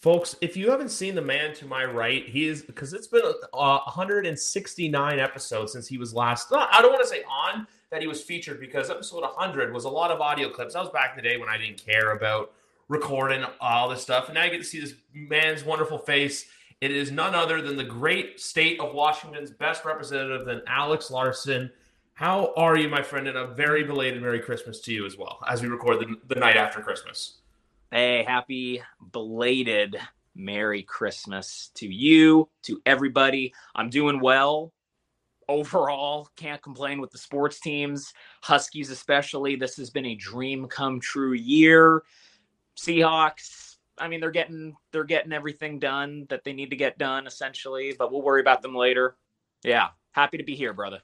Folks, if you haven't seen the man to my right, he is because it's been uh, 169 episodes since he was last. I don't want to say on that he was featured because episode 100 was a lot of audio clips. That was back in the day when I didn't care about recording all this stuff. And now you get to see this man's wonderful face. It is none other than the great state of Washington's best representative than Alex Larson. How are you, my friend? And a very belated Merry Christmas to you as well as we record the, the night after Christmas. Hey, happy belated Merry Christmas to you, to everybody. I'm doing well overall. Can't complain with the sports teams, Huskies especially. This has been a dream come true year. Seahawks, I mean, they're getting they're getting everything done that they need to get done essentially, but we'll worry about them later. Yeah, happy to be here, brother.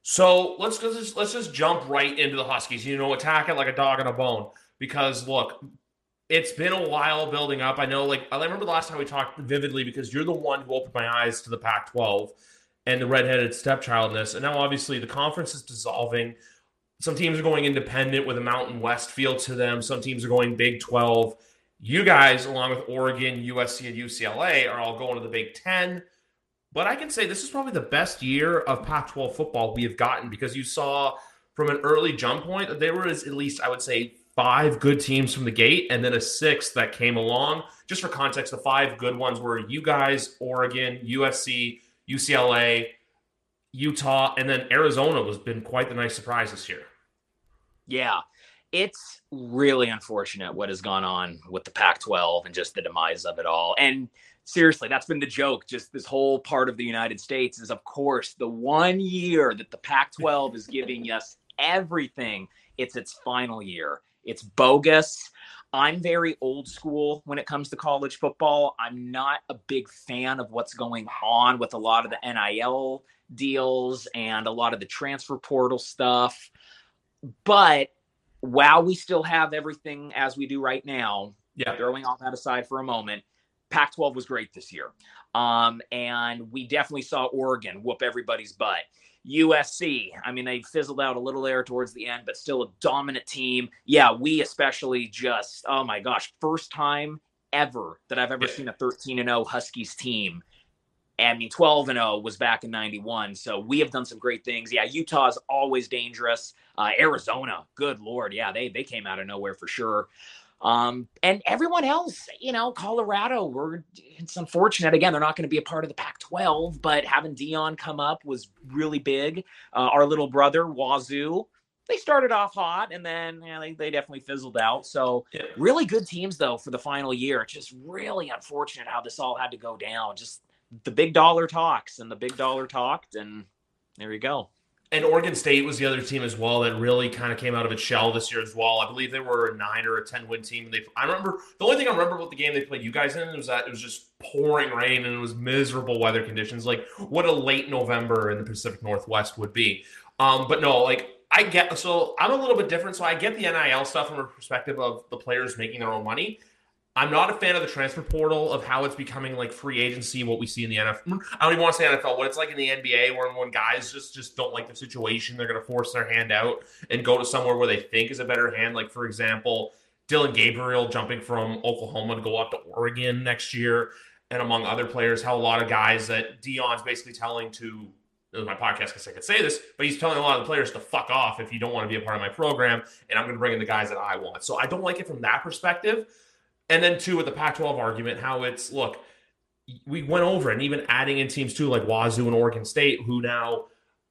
So let's just let's just jump right into the Huskies. You know, attack it like a dog on a bone. Because look, it's been a while building up. I know, like, I remember the last time we talked vividly because you're the one who opened my eyes to the Pac 12 and the redheaded stepchildness. And now, obviously, the conference is dissolving. Some teams are going independent with a Mountain West feel to them, some teams are going Big 12. You guys, along with Oregon, USC, and UCLA, are all going to the Big 10. But I can say this is probably the best year of Pac 12 football we have gotten because you saw from an early jump point that there was at least, I would say, five good teams from the gate and then a sixth that came along. Just for context, the five good ones were you guys, Oregon, USC, UCLA, Utah, and then Arizona was been quite the nice surprise this year. Yeah. It's really unfortunate what has gone on with the Pac 12 and just the demise of it all. And seriously, that's been the joke. Just this whole part of the United States is, of course, the one year that the Pac 12 is giving us everything. It's its final year. It's bogus. I'm very old school when it comes to college football. I'm not a big fan of what's going on with a lot of the NIL deals and a lot of the transfer portal stuff. But while we still have everything as we do right now, yeah. throwing all that aside for a moment, Pac 12 was great this year. Um, and we definitely saw Oregon whoop everybody's butt. USC. I mean, they fizzled out a little there towards the end, but still a dominant team. Yeah, we especially just, oh my gosh, first time ever that I've ever yeah. seen a 13 and 0 Huskies team. I mean, 12 and 0 was back in 91. So we have done some great things. Yeah, Utah's always dangerous. Uh, Arizona, good Lord. Yeah, they, they came out of nowhere for sure. Um, and everyone else, you know, Colorado, we're it's unfortunate. Again, they're not going to be a part of the Pac-12, but having Deion come up was really big. Uh, our little brother Wazoo, they started off hot and then yeah, they, they definitely fizzled out. So yeah. really good teams though for the final year. Just really unfortunate how this all had to go down. Just the big dollar talks and the big dollar talked, and there you go and Oregon State was the other team as well that really kind of came out of its shell this year as well. I believe they were a nine or a ten win team. They, I remember the only thing I remember about the game they played you guys in was that it was just pouring rain and it was miserable weather conditions. Like what a late November in the Pacific Northwest would be. Um, but no, like I get so I'm a little bit different. So I get the NIL stuff from a perspective of the players making their own money. I'm not a fan of the transfer portal of how it's becoming like free agency, what we see in the NFL. I don't even want to say NFL, what it's like in the NBA, where when guys just just don't like the situation, they're going to force their hand out and go to somewhere where they think is a better hand. Like for example, Dillon Gabriel jumping from Oklahoma to go up to Oregon next year, and among other players, how a lot of guys that Deion's basically telling to my podcast because I could say this, but he's telling a lot of the players to fuck off if you don't want to be a part of my program, and I'm going to bring in the guys that I want. So I don't like it from that perspective. And then two with the Pac-12 argument, how it's look, we went over and even adding in teams too, like Wazoo and Oregon State, who now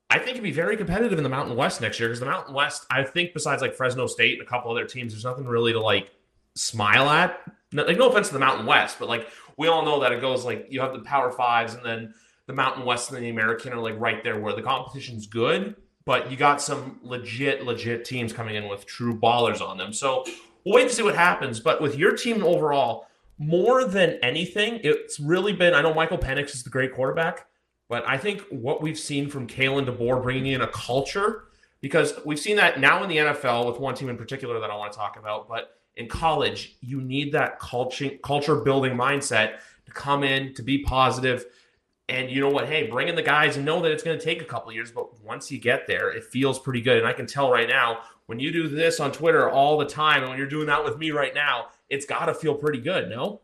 I think can be very competitive in the Mountain West next year. Because the Mountain West, I think, besides like Fresno State and a couple other teams, there's nothing really to like smile at. Like, no offense to the Mountain West, but like we all know that it goes like you have the Power Fives, and then the Mountain West and the American are like right there where the competition's good, but you got some legit, legit teams coming in with true ballers on them. So we'll wait to see what happens. But with your team overall, more than anything, it's really been. I know Michael Penix is the great quarterback, but I think what we've seen from Kalen DeBoer bringing in a culture, because we've seen that now in the NFL with one team in particular that I want to talk about, but in college, you need that culture culture building mindset to come in to be positive. And you know what? Hey, bring in the guys and know that it's going to take a couple years, but once you get there, it feels pretty good. And I can tell right now when you do this on Twitter all the time, and when you're doing that with me right now, it's got to feel pretty good, no?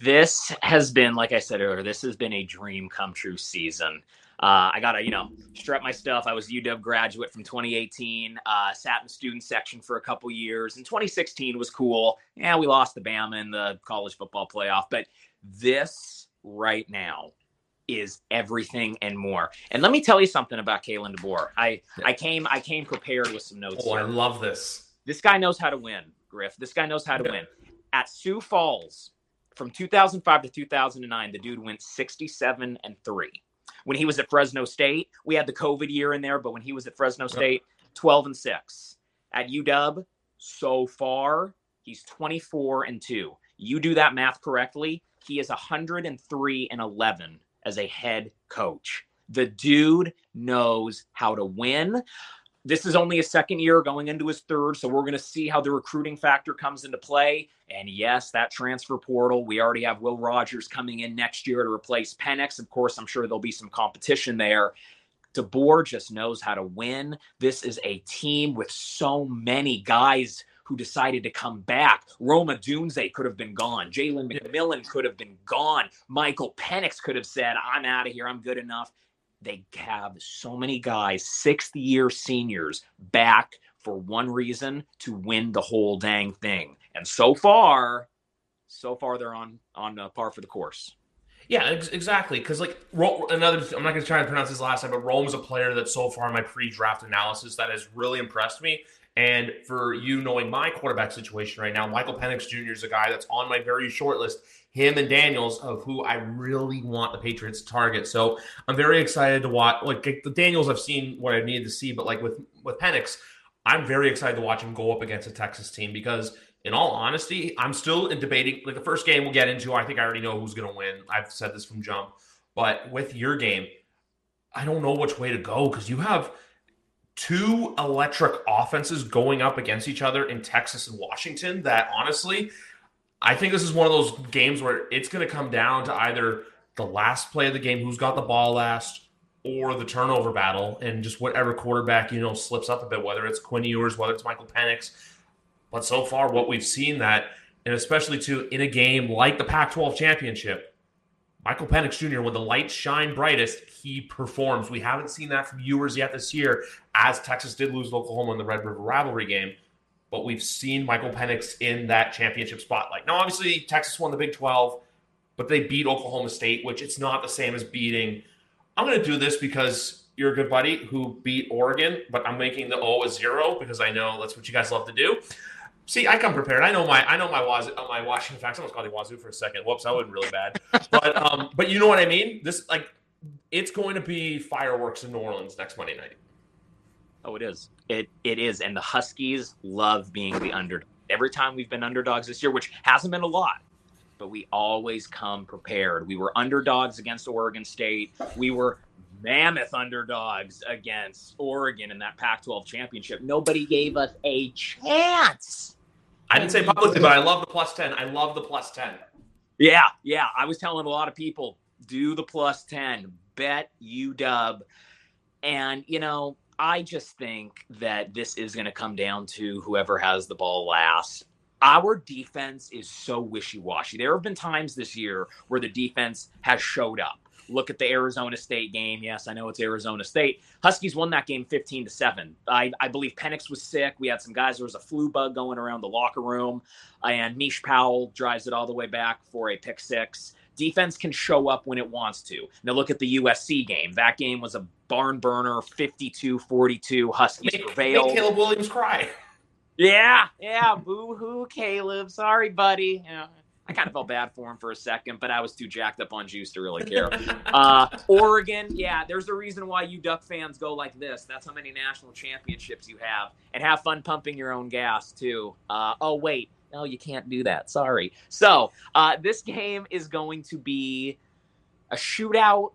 This has been, like I said earlier, this has been a dream come true season. Uh, I gotta, you know, strap my stuff. I was a UW graduate from 2018. Uh, sat in the student section for a couple years. And 2016 was cool. Yeah, we lost the Bama in the college football playoff, but this right now is everything and more. And let me tell you something about Kalen DeBoer. I I came I came prepared with some notes. Oh, here. I love this. This guy knows how to win, Griff. This guy knows how to yeah. win. At Sioux Falls, from 2005 to 2009, the dude went 67 and three. When he was at Fresno State, we had the COVID year in there, but when he was at Fresno State, 12 and six. At UW, so far, he's 24 and two. You do that math correctly, he is 103 and 11 as a head coach. The dude knows how to win. This is only a second year going into his third, so we're going to see how the recruiting factor comes into play. And yes, that transfer portal, we already have Will Rogers coming in next year to replace Penix. Of course, I'm sure there'll be some competition there. DeBoer just knows how to win. This is a team with so many guys who decided to come back. Rome Odunze could have been gone. Jalen McMillan could have been gone. Michael Penix could have said, I'm out of here. I'm good enough. They have so many guys, sixth year seniors, back for one reason to win the whole dang thing. And so far, so far they're on on uh, par for the course. Yeah, ex- exactly. Because like another, I'm not going to try to pronounce his last name, but Rome's a player that so far in my pre-draft analysis that has really impressed me. And for you knowing my quarterback situation right now, Michael Penix Jr. is a guy that's on my very short list. Him and Daniels of who I really want the Patriots to target. So I'm very excited to watch. Like the Daniels, I've seen what I needed to see, but like with with Penix, I'm very excited to watch him go up against a Texas team because, in all honesty, I'm still in debating. Like the first game we'll get into, I think I already know who's going to win. I've said this from jump, but with your game, I don't know which way to go because you have two electric offenses going up against each other in Texas and Washington that honestly, I think this is one of those games where it's going to come down to either the last play of the game, who's got the ball last, or the turnover battle, and just whatever quarterback, you know, slips up a bit, whether it's Quinn Ewers, whether it's Michael Penix. But so far, what we've seen that, and especially too in a game like the Pac 12 championship, Michael Penix Jr., when the lights shine brightest, he performs. We haven't seen that from Ewers yet this year, as Texas did lose Oklahoma in the Red River rivalry game. But we've seen Michael Penix in that championship spotlight. Now, obviously, Texas won the Big 12, but they beat Oklahoma State, which it's not the same as beating. I'm going to do this because you're a good buddy who beat Oregon, but I'm making the O a zero because I know that's what you guys love to do. See, I come prepared. I know my I know my Wazoo, uh, my Washington facts. I almost called you Wazoo for a second. Whoops, that was really bad. but um, but you know what I mean. This like it's going to be fireworks in New Orleans next Monday night. Oh, it is. It it is, and the Huskies love being the underdog. Every time we've been underdogs this year, which hasn't been a lot, but we always come prepared. We were underdogs against Oregon State. We were mammoth underdogs against Oregon in that Pac 12 championship. Nobody gave us a chance. I didn't say publicly, but I love the plus 10. I love the plus 10. Yeah, yeah. I was telling a lot of people do the plus 10, bet you dub. And, you know, I just think that this is going to come down to whoever has the ball last. Our defense is so wishy washy. There have been times this year where the defense has showed up look at the Arizona State game. Yes, I know it's Arizona State. Huskies won that game 15 to 7. I, I believe Penix was sick. We had some guys, there was a flu bug going around the locker room, and Mish Powell drives it all the way back for a pick six. Defense can show up when it wants to. Now look at the USC game. That game was a barn burner, 52-42. Huskies make, prevailed. Make Caleb Williams cry. Yeah, yeah. Boo hoo, Caleb. Sorry, buddy. Yeah. I kind of felt bad for him for a second, but I was too jacked up on juice to really care. Uh, Oregon, yeah, there's a reason why you Duck fans go like this. That's how many national championships you have, and have fun pumping your own gas too. Uh, oh wait, no, you can't do that. Sorry. So uh, this game is going to be a shootout,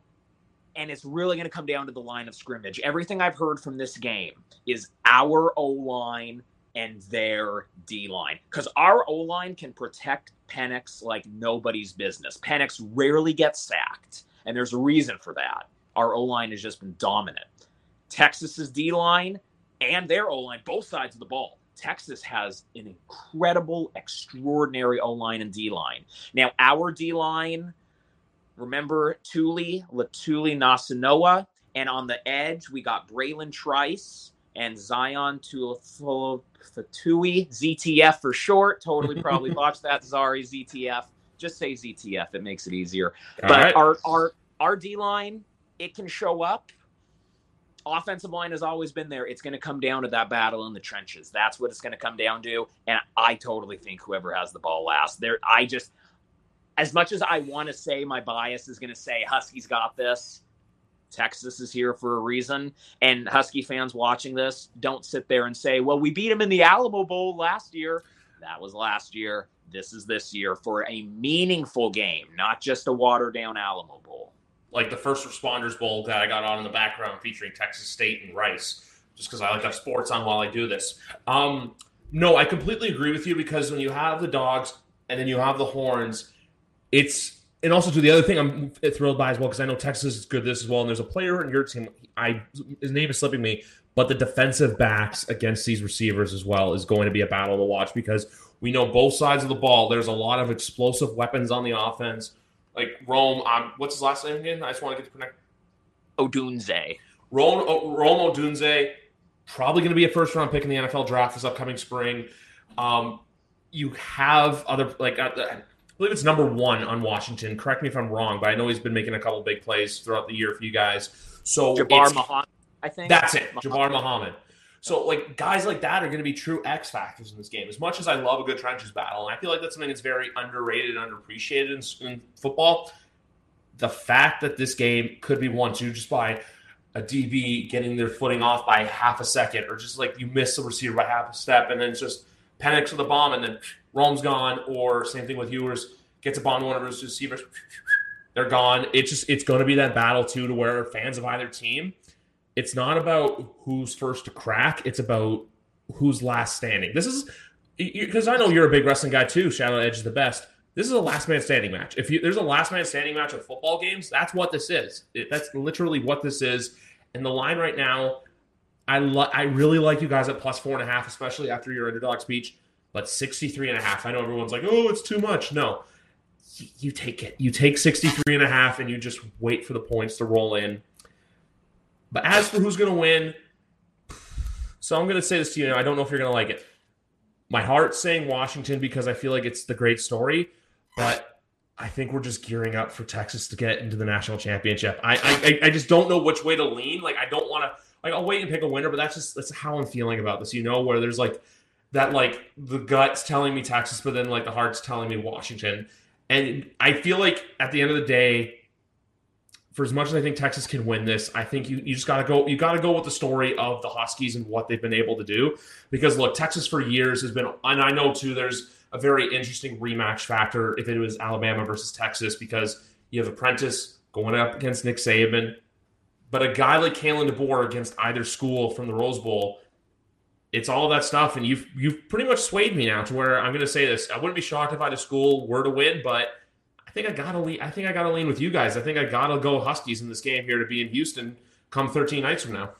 and it's really going to come down to the line of scrimmage. Everything I've heard from this game is our O line and their D line. Because our O line can protect Penix like nobody's business. Penix rarely gets sacked, and there's a reason for that. Our O line has just been dominant. Texas's D line and their O line, both sides of the ball. Texas has an incredible, extraordinary O line and D line. Now, our D line, remember Tuli, Letuligasenoa, and on the edge, we got Bralen Trice and Zion Tuifatui, ZTF for short. Totally probably watched that. Zari ZTF. Just say ZTF. It makes it easier. All but right. our our our D line, it can show up offensive line has always been there. It's going to come down to that battle in the trenches. That's what it's going to come down to. And I totally think whoever has the ball last, there, I just, as much as I want to say my bias is going to say Huskies got this, Texas is here for a reason. And Husky fans watching this, don't sit there and say, well, we beat them in the Alamo Bowl last year. That was last year. This is this year for a meaningful game, not just a watered down Alamo Bowl like the first responders bowl that I got on in the background featuring Texas State and Rice, just because I like to have sports on while I do this. Um, no, I completely agree with you because when you have the dogs and then you have the horns, it's and also to the other thing I'm thrilled by as well because I know Texas is good this as well. And there's a player in your team, I his name is slipping me, but the defensive backs against these receivers as well is going to be a battle to watch because we know both sides of the ball. There's a lot of explosive weapons on the offense like Rome. Um, what's his last name again? I just want to get to connect. Odunze. Rome, Rome Odunze, probably going to be a first round pick in the NFL draft this upcoming spring. Um, you have other like uh, believe it's number one on Washington. Correct me if I'm wrong, but I know he's been making a couple big plays throughout the year for you guys. So Jabbar Muhammad, I think that's it. Jabbar Muhammad. So like guys like that are going to be true X factors in this game. As much as I love a good trenches battle, and I feel like that's something that's very underrated and underappreciated in, in football. The fact that this game could be won too just by a DB getting their footing off by half a second, or just like you miss the receiver by half a step, and then it's just Penix with a bomb, and then Rome's gone, or same thing with Ewers gets a bomb one of his receivers, they're gone. It's just it's going to be that battle too, to where fans of either team it's not about who's first to crack. It's about who's last standing. This is because I know you're a big wrestling guy too. Shadow Edge is the best. This is a last man standing match. If you, there's a last man standing match of football games, that's what this is. It, that's literally what this is. And the line right now, I lo- I really like you guys at plus four and a half, especially after your underdog speech. But 63 and a half. I know everyone's like, oh, it's too much. No, you take it. You take 63 and a half and you just wait for the points to roll in. But as for who's going to win, so I'm going to say this to you. I don't know if you're going to like it. My heart's saying Washington because I feel like it's the great story, but I think we're just gearing up for Texas to get into the national championship. I I, I just don't know which way to lean. Like I don't want to. Like I'll wait and pick a winner, but that's just that's how I'm feeling about this. You know, where there's like that like the guts telling me Texas, but then like the heart's telling me Washington. And I feel like at the end of the day, for as much as I think Texas can win this, I think you, you just gotta go you gotta go with the story of the Huskies and what they've been able to do. Because look, Texas for years has been and I know too there's a very interesting rematch factor if it was Alabama versus Texas because you have Apprentice going up against Nick Saban. But a guy like Kalen DeBoer against either school from the Rose Bowl, it's all that stuff. And you've you've pretty much swayed me now to where I'm gonna say this. I wouldn't be shocked if either school were to win, but I think I gotta lean. I think I gotta lean with you guys. I think I gotta go Huskies in this game here to be in Houston come 13 nights from now.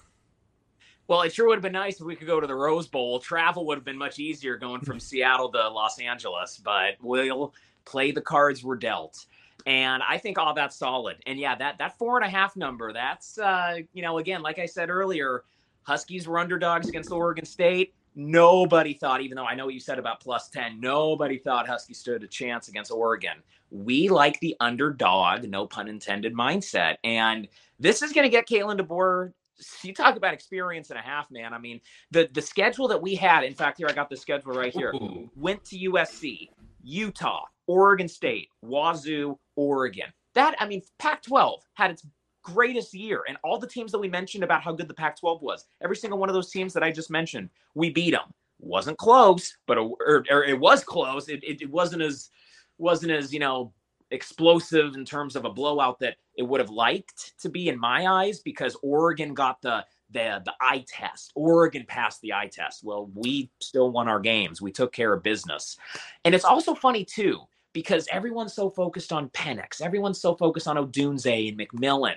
Well, it sure would have been nice if we could go to the Rose Bowl. Travel would have been much easier going from Seattle to Los Angeles, but we'll play the cards we're dealt. And I think all that's solid. And yeah, that that four and a half number, that's uh, you know, again, like I said earlier, Huskies were underdogs against Oregon State. Nobody thought, even though I know what you said about plus 10, nobody thought Husky stood a chance against Oregon. We like the underdog, no pun intended, mindset. And this is going to get Kalen DeBoer. You talk about experience and a half, man. I mean, the, the schedule that we had, in fact, here, I got the schedule right here. Ooh. Went to USC, Utah, Oregon State, Wazoo, Oregon. That, I mean, Pac 12 had its greatest year. And all the teams that we mentioned about how good the Pac 12 was, every single one of those teams that I just mentioned, we beat them. Wasn't close, but a, or, or it was close. It, it, it wasn't as wasn't as you know explosive in terms of a blowout that it would have liked to be in my eyes because Oregon got the the the eye test. Oregon passed the eye test. Well, we still won our games. We took care of business. And it's also funny too because everyone's so focused on Penix. Everyone's so focused on Odunze and McMillan.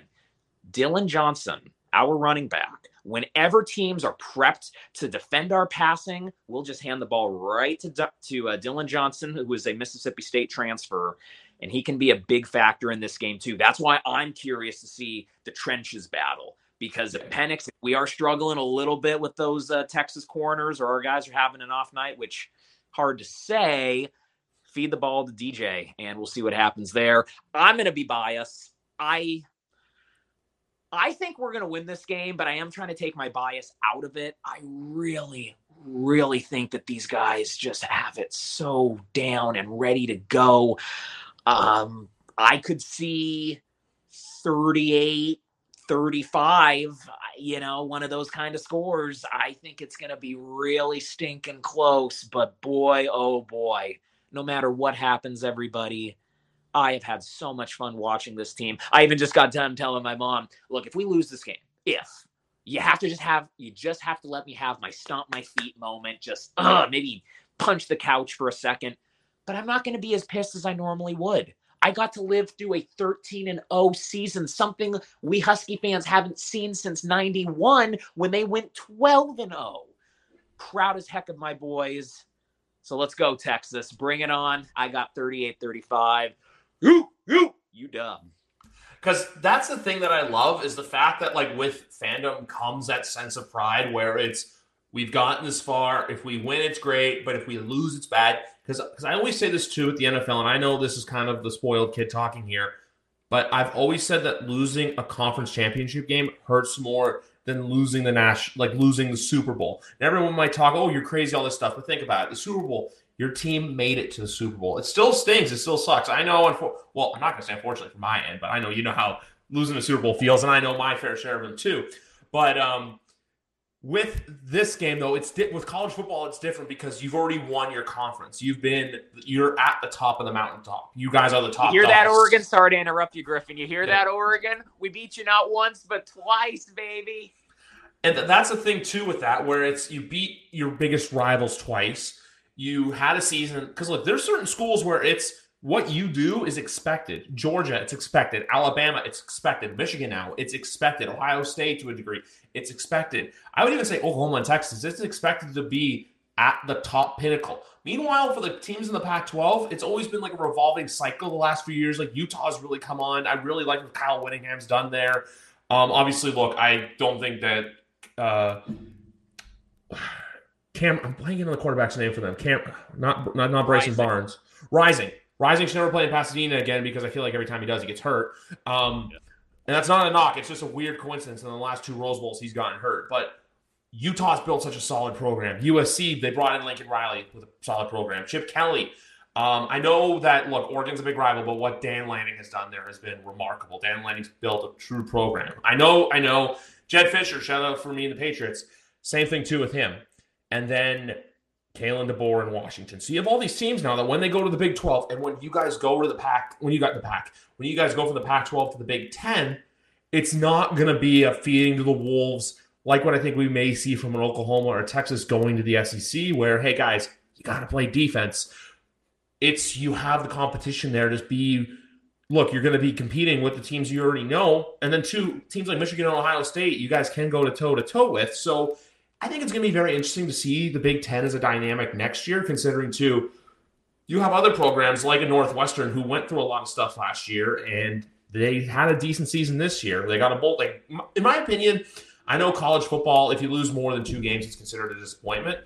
Dillon Johnson, our running back, Whenever teams are prepped to defend our passing, we'll just hand the ball right to to uh, Dillon Johnson, who is a Mississippi State transfer, and he can be a big factor in this game too. That's why I'm curious to see the trenches battle because if Penix, if we are struggling a little bit with those uh, Texas corners, or our guys are having an off night, which hard to say. Feed the ball to DJ, and we'll see what happens there. I'm going to be biased. I I think we're going to win this game, but I am trying to take my bias out of it. I really, really think that these guys just have it so down and ready to go. Um, I could see 38, 35, you know, one of those kind of scores. I think it's going to be really stinking close, but boy, oh boy, no matter what happens, everybody, I have had so much fun watching this team. I even just got done telling my mom, look, if we lose this game, if you have to just have you just have to let me have my stomp my feet moment, just uh, maybe punch the couch for a second. But I'm not going to be as pissed as I normally would. I got to live through a 13 and 0 season, something we Husky fans haven't seen since 91 when they went 12 and 0. Proud as heck of my boys. So let's go, Texas. Bring it on. I got 38 35 you, you, you dumb. Because that's the thing that I love is the fact that like with fandom comes that sense of pride where it's we've gotten this far. If we win, it's great, but if we lose, it's bad. Because because I always say this too at the NFL, and I know this is kind of the spoiled kid talking here, but I've always said that losing a conference championship game hurts more than losing the Nash, like losing the Super Bowl. And everyone might talk, oh, you're crazy, all this stuff, but think about it: the Super Bowl your team made it to the Super Bowl. It still stings. It still sucks. I know. Unfor- well, I'm not going to say unfortunately from my end, but I know you know how losing the Super Bowl feels, and I know my fair share of them too. But um, with this game, though, it's di- with college football. It's different because you've already won your conference. You've been you're at the top of the mountaintop. You guys are the top. You hear dogs. that, Oregon? Sorry to interrupt you, Griffin. You hear yeah. that, Oregon? We beat you not once but twice, baby. And that's the thing too with that, where it's you beat your biggest rivals twice you had a season because look, there's certain schools where it's what you do is expected. Georgia, it's expected. Alabama, it's expected. Michigan now, it's expected. Ohio State to a degree, it's expected. I would even say Oklahoma and Texas, it's expected to be at the top pinnacle. Meanwhile, for the teams in the Pac 12, it's always been like a revolving cycle the last few years. Like Utah's really come on. I really like what Kyle Whittingham's done there. Um, obviously, look, I don't think that. Uh, Cam, I'm blanking on the quarterback's name for them. Cam, not not, not Bryson Rising. Barnes. Rising. Rising should never play in Pasadena again because I feel like every time he does, he gets hurt. Um, yeah. And that's not a knock. It's just a weird coincidence. In the last two Rose Bowls, he's gotten hurt. But Utah's built such a solid program. USC, they brought in Lincoln Riley with a solid program. Chip Kelly. Um, I know that, look, Oregon's a big rival, but what Dan Lanning has done there has been remarkable. Dan Lanning's built a true program. I know, I know. Jedd Fisch, shout out for me and the Patriots. Same thing, too, with him and then Kalen DeBoer in Washington. So you have all these teams now that when they go to the Big 12 and when you guys go to the Pac, when you got the Pac, when you guys go from the Pac 12 to the Big 10, it's not going to be a feeding to the Wolves like what I think we may see from an Oklahoma or Texas going to the SEC, where, hey guys, you got to play defense. It's you have the competition there to be. Look, you're going to be competing with the teams you already know, and then two teams like Michigan and Ohio State, you guys can go to toe to toe with. So I think it's going to be very interesting to see the Big Ten as a dynamic next year, considering too, you have other programs like a Northwestern who went through a lot of stuff last year and they had a decent season this year. They got a bolt. Like, in my opinion, I know college football, if you lose more than two games, it's considered a disappointment.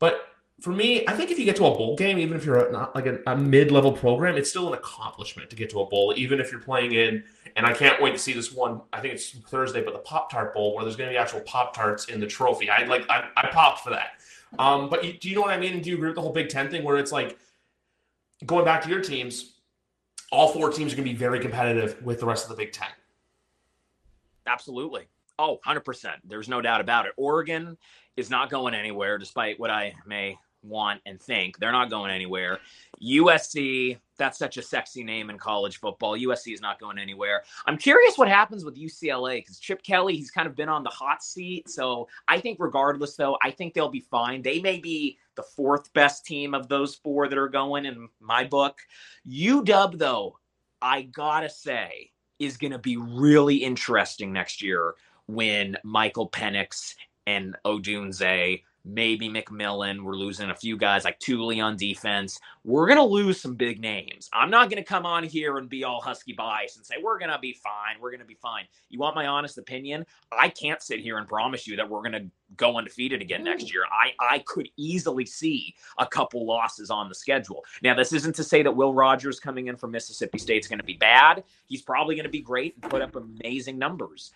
But for me, I think if you get to a bowl game, even if you're not like a, a mid-level program, it's still an accomplishment to get to a bowl, even if you're playing in. And I can't wait to see this one. I think it's Thursday, but the Pop Tart Bowl, where there's going to be actual Pop Tarts in the trophy. I like, I, I popped for that. Um, but you, do you know what I mean? Do you agree with the whole Big Ten thing, where it's like going back to your teams? All four teams are going to be very competitive with the rest of the Big Ten. Absolutely. Oh, 100%. There's no doubt about it. Oregon is not going anywhere, despite what I may want and think. They're not going anywhere. USC, that's such a sexy name in college football. USC is not going anywhere. I'm curious what happens with UCLA because Chip Kelly, he's kind of been on the hot seat. So I think, regardless, though, I think they'll be fine. They may be the fourth best team of those four that are going in my book. UW, though, I gotta say, is going to be really interesting next year when Michael Penix and Odunze maybe McMillan. We're losing a few guys like Tuli on defense. We're going to lose some big names. I'm not going to come on here and be all husky bias and say, we're going to be fine. We're going to be fine. You want my honest opinion? I can't sit here and promise you that we're going to go undefeated again next mm. year. I, I could easily see a couple losses on the schedule. Now, this isn't to say that Will Rogers coming in from Mississippi State is going to be bad. He's probably going to be great and put up amazing numbers.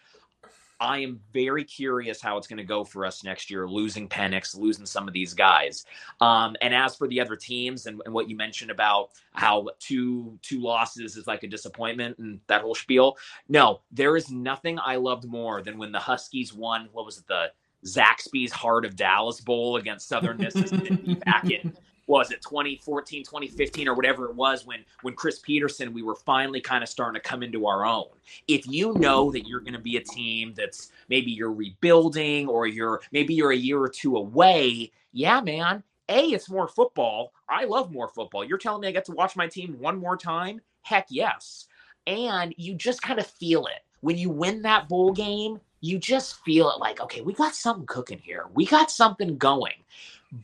I am very curious how it's going to go for us next year, losing Penix, losing some of these guys. Um, and as for the other teams and, and, what you mentioned about how two two losses is like a disappointment and that whole spiel, no, there is nothing I loved more than when the Huskies won. What was it, the Zaxby's Heart of Dallas Bowl against Southern Mississippi back in was it 2014 2015 or whatever it was when when chris petersen we were finally kind of starting to come into our own. If you know that you're going to be a team that's maybe you're rebuilding or you're maybe you're a year or two away yeah man a it's more football. I love more football. You're telling me i get to watch my team one more time? Heck yes. And you just kind of feel it. When you win that bowl game you just feel it like okay we got something cooking here. We got something going.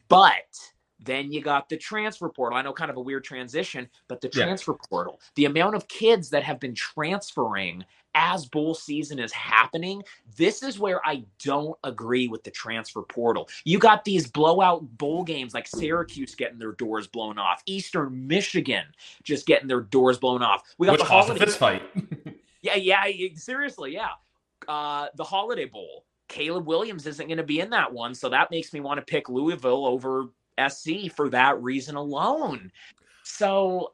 But then you got the transfer portal. I know kind of a weird transition, but the transfer yeah. portal, the amount of kids that have been transferring as bowl season is happening, this is where I don't agree with the transfer portal. You got these blowout bowl games like Syracuse getting their doors blown off, Eastern Michigan just getting their doors blown off. We got Which the holiday fist fight. yeah, yeah, seriously, yeah. Uh, the Holiday Bowl. Caleb Williams isn't going to be in that one, so that makes me want to pick Louisville over SC for that reason alone. So,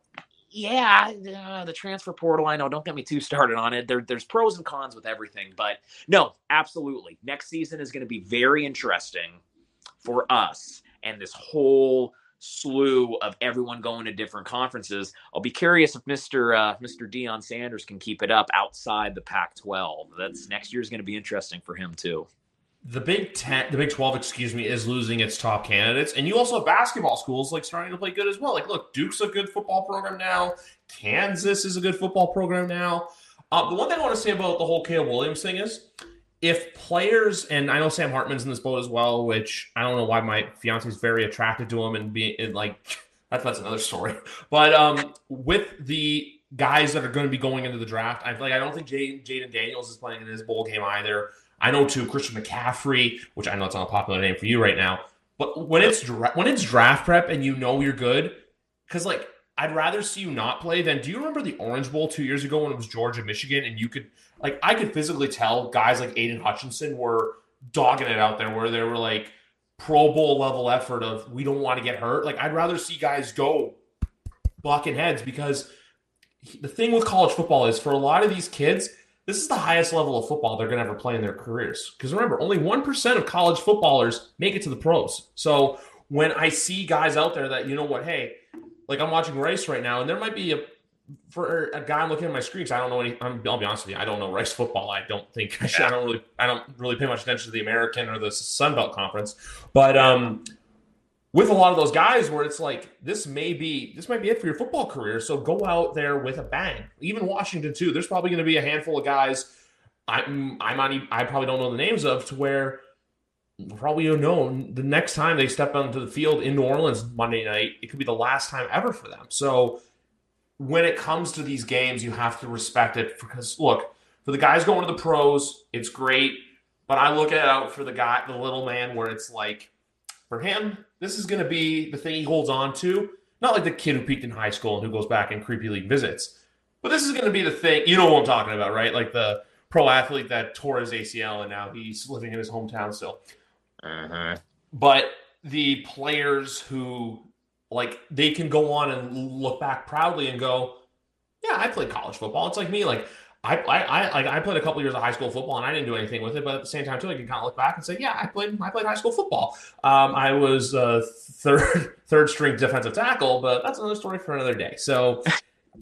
yeah, uh, the transfer portal, I know, don't get me too started on it. There, there's pros and cons with everything, but no, absolutely. Next season is going to be very interesting for us and this whole slew of everyone going to different conferences. I'll be curious if Mr. Uh, Mr. Deion Sanders can keep it up outside the Pac-12. That's next year is going to be interesting for him too the Big Ten, the Big Twelve, excuse me, is losing its top candidates, and you also have basketball schools like starting to play good as well. Like, look, Duke's a good football program now. Kansas is a good football program now. Uh, the one thing I want to say about the whole Caleb Williams thing is, if players, and I know Sam Hartman's in this boat as well, which I don't know why my fiance is very attracted to him, and being and like that's that's another story. But um, with the guys that are going to be going into the draft, I like I don't think Jayden Daniels is playing in his bowl game either. I know too Christian McCaffrey, which I know it's not a popular name for you right now, but when it's dra- when it's draft prep and you know you're good, because like I'd rather see you not play than. Do you remember the Orange Bowl two years ago when it was Georgia Michigan and you could like I could physically tell guys like Aidan Hutchinson were dogging it out there where they were like Pro Bowl level effort of we don't want to get hurt. Like I'd rather see guys go blocking heads because the thing with college football is for a lot of these kids this is the highest level of football they're going to ever play in their careers. Because remember, only 1% of college footballers make it to the pros. So when I see guys out there that, you know what, hey, like I'm watching Rice right now, and there might be a, for a guy I'm looking at my screens, I don't know any, i will be honest with you, I don't know Rice football. I don't think, I, I don't really, I don't really pay much attention to the American or the Sun Belt Conference. But, um, with a lot of those guys where it's like this may be this might be it for your football career. So go out there with a bang. Even washington too. There's probably going to be a handful of guys i'm i'm on i probably don't know the names of to where probably you know the next time they step onto the field in new orleans monday night it could be the last time ever for them. So when it comes to these games you have to respect it because look for the guys going to the pros it's great. But i look out for the guy the little man where it's like for him, this is going to be the thing he holds on to. Not like the kid who peaked in high school and who goes back and creepy league visits, but this is going to be the thing. You know what I'm talking about, right? Like the pro athlete that tore his ACL and now he's living in his hometown still. Uh-huh. But the players who like they can go on and look back proudly and go, "Yeah, I played college football." It's like me, like I, I, I, like I played a couple years of high school football and I didn't do anything with it, but at the same time too, I can kind of look back and say, yeah, I played, I played high school football. Um, I was a third, third string defensive tackle, but that's another story for another day. So,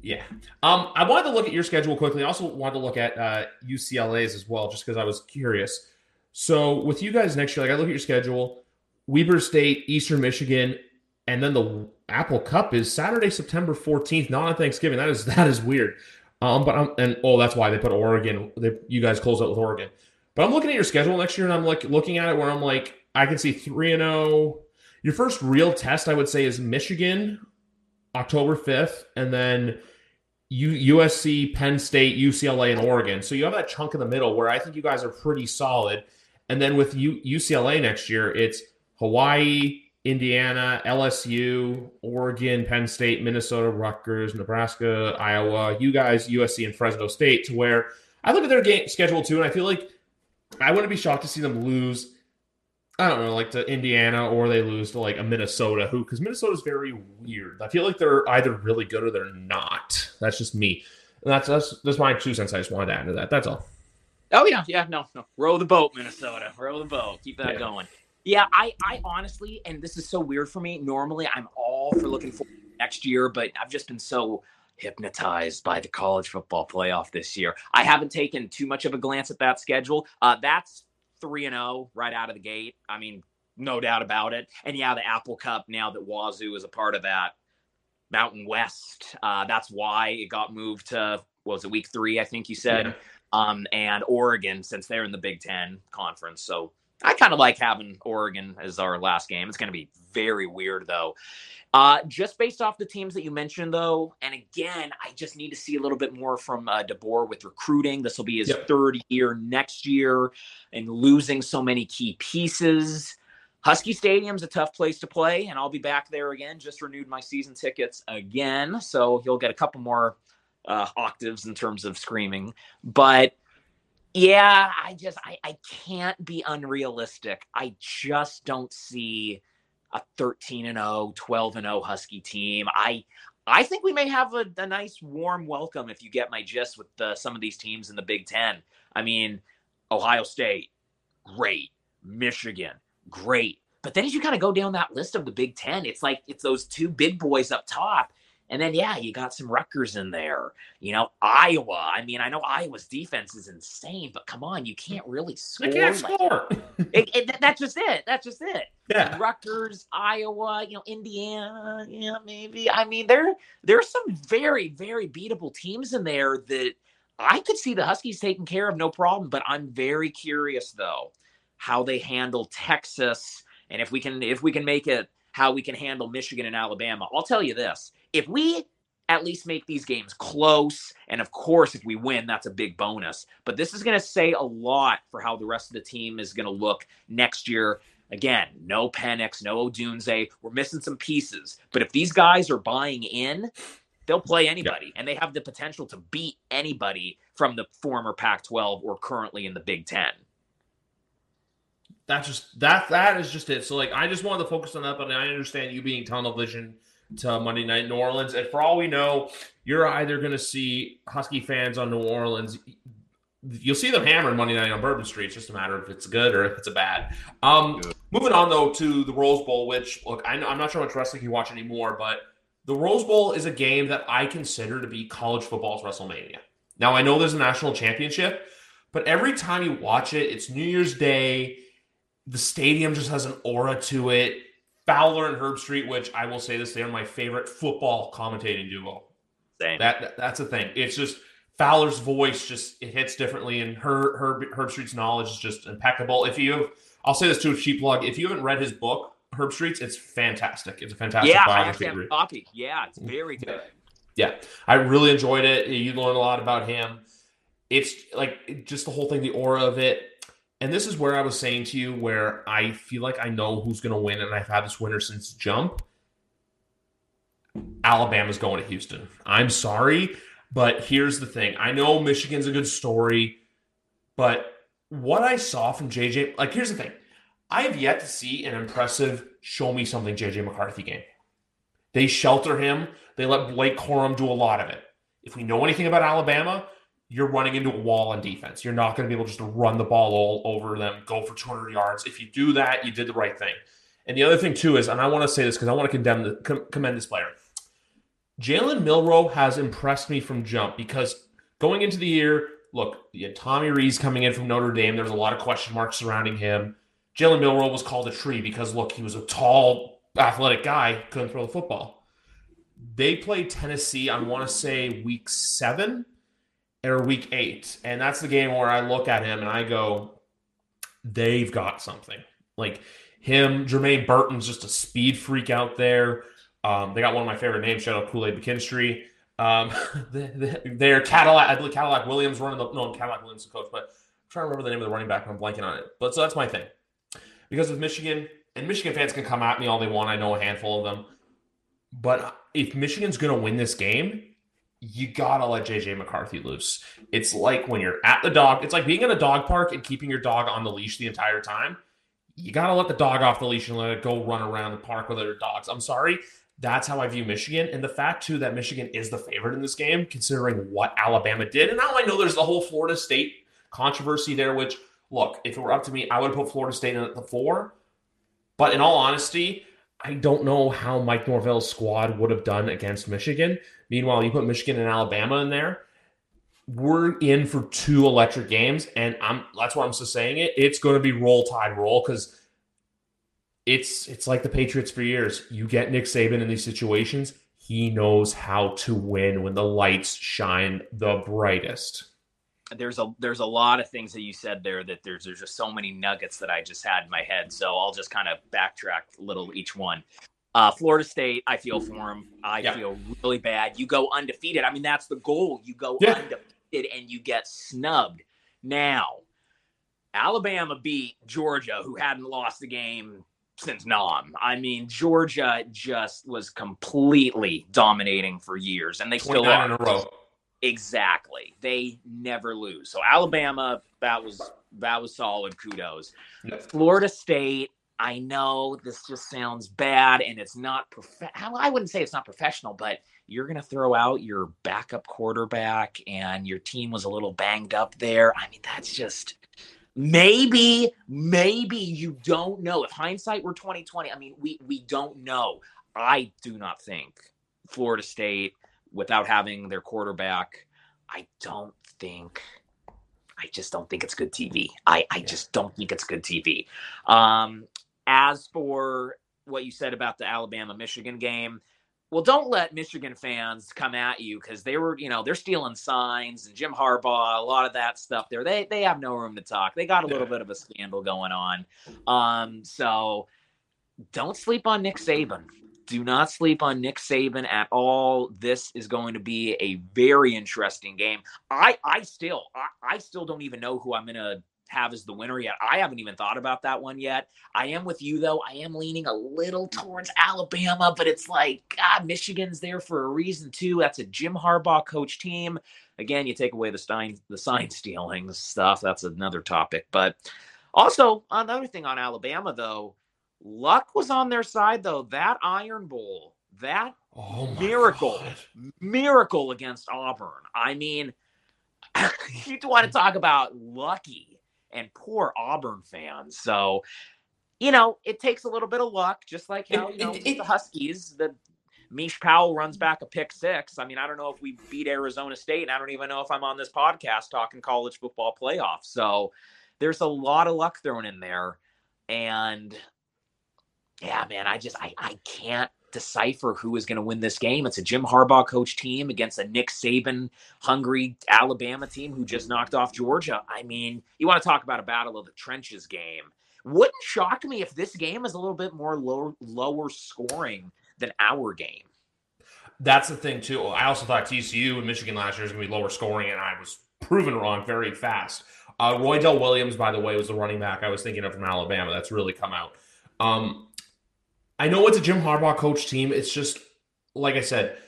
yeah. Um, I wanted to look at your schedule quickly. I also wanted to look at uh, UCLA's as well, just because I was curious. So, with you guys next year, like I look at your schedule, Weber State, Eastern Michigan, and then the Apple Cup is Saturday, September 14th, not on Thanksgiving. That is that is weird. Um, but I'm, and oh, that's why they put Oregon. They, you guys close out with Oregon. But I'm looking at your schedule next year, and I'm like looking at it where I'm like, I can see three and zero. Oh. Your first real test, I would say, is Michigan, October 5th, and then U- USC, Penn State, UCLA, and Oregon. So you have that chunk in the middle where I think you guys are pretty solid. And then with U- UCLA next year, it's Hawaii, Indiana, LSU, Oregon, Penn State, Minnesota, Rutgers, Nebraska, Iowa, you guys, USC, and Fresno State, to where I look at their game schedule too, and I feel like I wouldn't be shocked to see them lose I don't know, like to Indiana or they lose to like a Minnesota who because Minnesota's very weird. I feel like they're either really good or they're not. That's just me. And that's that's that's my two cents. I just wanted to add to that. That's all. Oh yeah, yeah, no, no. Row the boat, Minnesota. Row the boat. Keep that yeah. going. Yeah, I I honestly, and this is so weird for me. Normally I'm all for looking for next year, but I've just been so hypnotized by the college football playoff this year. I haven't taken too much of a glance at that schedule. Uh, that's 3 and 0 right out of the gate. I mean, no doubt about it. And yeah, the Apple Cup, now that Wazoo is a part of that, Mountain West, uh, that's why it got moved to, was it week three, I think you said? Yeah. Um, and Oregon, since they're in the Big Ten conference. So I kind of like having Oregon as our last game. It's going to be very weird, though. Uh, just based off the teams that you mentioned, though, and again, I just need to see a little bit more from uh, DeBoer with recruiting. This will be his yep. third year next year, and losing so many key pieces. Husky Stadium's a tough place to play, and I'll be back there again. Just renewed my season tickets again, so you'll get a couple more uh, octaves in terms of screaming. But yeah, I just I, I can't be unrealistic. I just don't see a 13 and 0, 12 and 0 Husky team. I I think we may have a, a nice warm welcome if you get my gist with uh, some of these teams in the Big Ten. I mean, Ohio State, great. Michigan, great. But then as you kind of go down that list of the Big Ten, it's like it's those two big boys up top and then, yeah, you got some Rutgers in there. You know, Iowa. I mean, I know Iowa's defense is insane, but come on, you can't really score. They can't like, score. it, it, that's just it. That's just it. Yeah. Rutgers, Iowa, you know, Indiana. Yeah, maybe. I mean, there there's some very very beatable teams in there that I could see the Huskies taking care of no problem. But I'm very curious though how they handle Texas and if we can if we can make it how we can handle Michigan and Alabama. I'll tell you this if we at least make these games close, and of course, if we win, that's a big bonus. But this is going to say a lot for how the rest of the team is going to look next year. Again, no Penix, no Odunze. We're missing some pieces. But if these guys are buying in, they'll play anybody, yeah. and they have the potential to beat anybody from the former Pac-12 or currently in the Big Ten. That's just that. That is just it. So, like, I just wanted to focus on that, but I understand you being tunnel vision to Monday night New Orleans. And for all we know, you're either going to see Husky fans on New Orleans. You'll see them hammering Monday night on Bourbon Street. It's just a matter of if it's good or if it's a bad. Um, moving on though to the Rose Bowl, which look, I, I'm not sure how much wrestling you watch anymore, but the Rose Bowl is a game that I consider to be college football's WrestleMania. Now I know there's a national championship, but every time you watch it, it's New Year's Day. The stadium just has an aura to it Fowler and Herbstreit, which I will say this, they are my favorite football commentating duo. Same. That, that that's the thing. It's just Fowler's voice just it hits differently, and her Herbstreit's knowledge is just impeccable. If you have, I'll say this to a cheap plug. If you haven't read his book, Herbstreit's, it's fantastic. It's a fantastic yeah, biography. I have copy. Yeah, it's very good. Yeah, I really enjoyed it. You learn a lot about him. It's like just the whole thing, the aura of it and this is where I was saying to you where I feel like I know who's going to win, and I've had this winner since jump. Alabama's going to Houston. I'm sorry, but here's the thing. I know Michigan's a good story, but what I saw from JJ, like, here's the thing. I have yet to see an impressive show me something JJ McCarthy game. They shelter him. They let Blake Corum do a lot of it. If we know anything about Alabama, you're running into a wall on defense. You're not going to be able just to run the ball all over them, go for 200 yards. If you do that, you did the right thing. And the other thing too is, and I want to say this because I want to condemn the, commend this player. Jalen Milroe has impressed me from jump because going into the year, look, you had Tommy Rees coming in from Notre Dame. There was a lot of question marks surrounding him. Jalen Milroe was called a tree because look, he was a tall, athletic guy, couldn't throw the football. They played Tennessee, I want to say week seven or week eight. And that's the game where I look at him and I go, they've got something. Like him, Jermaine Burton's just a speed freak out there. Um, they got one of my favorite names, shout out Kool Aid McKinstry. Um, they're Cadillac, I believe Cadillac Williams running the no Cadillac Williams the coach, but I'm trying to remember the name of the running back. I'm blanking on it. But so that's my thing. Because with Michigan, and Michigan fans can come at me all they want. I know a handful of them. But if Michigan's going to win this game, you gotta let JJ McCarthy loose. It's like when you're at the dog, it's like being in a dog park and keeping your dog on the leash the entire time. You gotta let the dog off the leash and let it go run around the park with other dogs. I'm sorry. That's how I view Michigan. And the fact, too, that Michigan is the favorite in this game, considering what Alabama did. And now I know there's the whole Florida State controversy there, which, look, if it were up to me, I would put Florida State in at the four. But in all honesty, I don't know how Mike Norvell's squad would have done against Michigan. Meanwhile, you put Michigan and Alabama in there. We're in for two electric games, and I'm that's why I'm just saying it. It's going to be roll tide roll because it's it's like the Patriots for years. You get Nick Saban in these situations, he knows how to win when the lights shine the brightest. There's a there's a lot of things that you said there that there's there's just so many nuggets that I just had in my head. So I'll just kind of backtrack a little each one. Uh, Florida State, I feel for them. I yeah. feel really bad. You go undefeated. I mean, that's the goal. You go yeah. undefeated and you get snubbed. Now, Alabama beat Georgia, who hadn't lost the game since Nam. I mean, Georgia just was completely dominating for years, and they still are. In a row. Exactly. They never lose. So Alabama, that was that was solid. Kudos. Florida State. I know this just sounds bad, and it's not prof- I wouldn't say it's not professional, but you're going to throw out your backup quarterback, and your team was a little banged up there. I mean, that's just maybe maybe you don't know. If hindsight were 2020 i mean we we don't know. I do not think florida state without having their quarterback i don't think i just don't think it's good tv i i just don't think it's good tv um as for what you said about the alabama michigan game well, don't let Michigan fans come at you because they were, you know, they're stealing signs and Jim Harbaugh, a lot of that stuff there. They they have no room to talk. They got a little yeah. bit of a scandal going on. Um, so don't sleep on Nick Saban. Do not sleep on Nick Saban at all. This is going to be a very interesting game. I I still I, I still don't even know who I'm gonna have as the winner yet. I haven't even thought about that one yet. I am with you though. I am leaning a little towards Alabama, but it's like God, Michigan's there for a reason too. That's a Jim Harbaugh coach team. Again, you take away the sign the sign stealing stuff. That's another topic. But also another thing on Alabama though, luck was on their side though. That Iron Bowl, that oh miracle, God. miracle against Auburn. I mean, you want to talk about lucky and poor Auburn fans. So, you know, it takes a little bit of luck, just like how, you know, it, it, the Huskies, the Mishael Powell runs back a pick six. I mean, I don't know if we beat Arizona State, and I don't even know if I'm on this podcast talking college football playoffs. So there's a lot of luck thrown in there. And yeah, man, I just I I can't decipher who is going to win this game. It's a Jim Harbaugh coach team against a Nick Saban hungry Alabama team who just knocked off Georgia. I mean, you want to talk about a battle of the trenches game. Wouldn't shock me if this game is a little bit more low, lower scoring than our game. That's the thing too. I also thought TCU and Michigan last year was going to be lower scoring, and I was proven wrong very fast. Uh, Roydell Williams, by the way, was the running back I was thinking of from Alabama. That's really come out. Um, I know it's a Jim Harbaugh coach team. It's just like I said,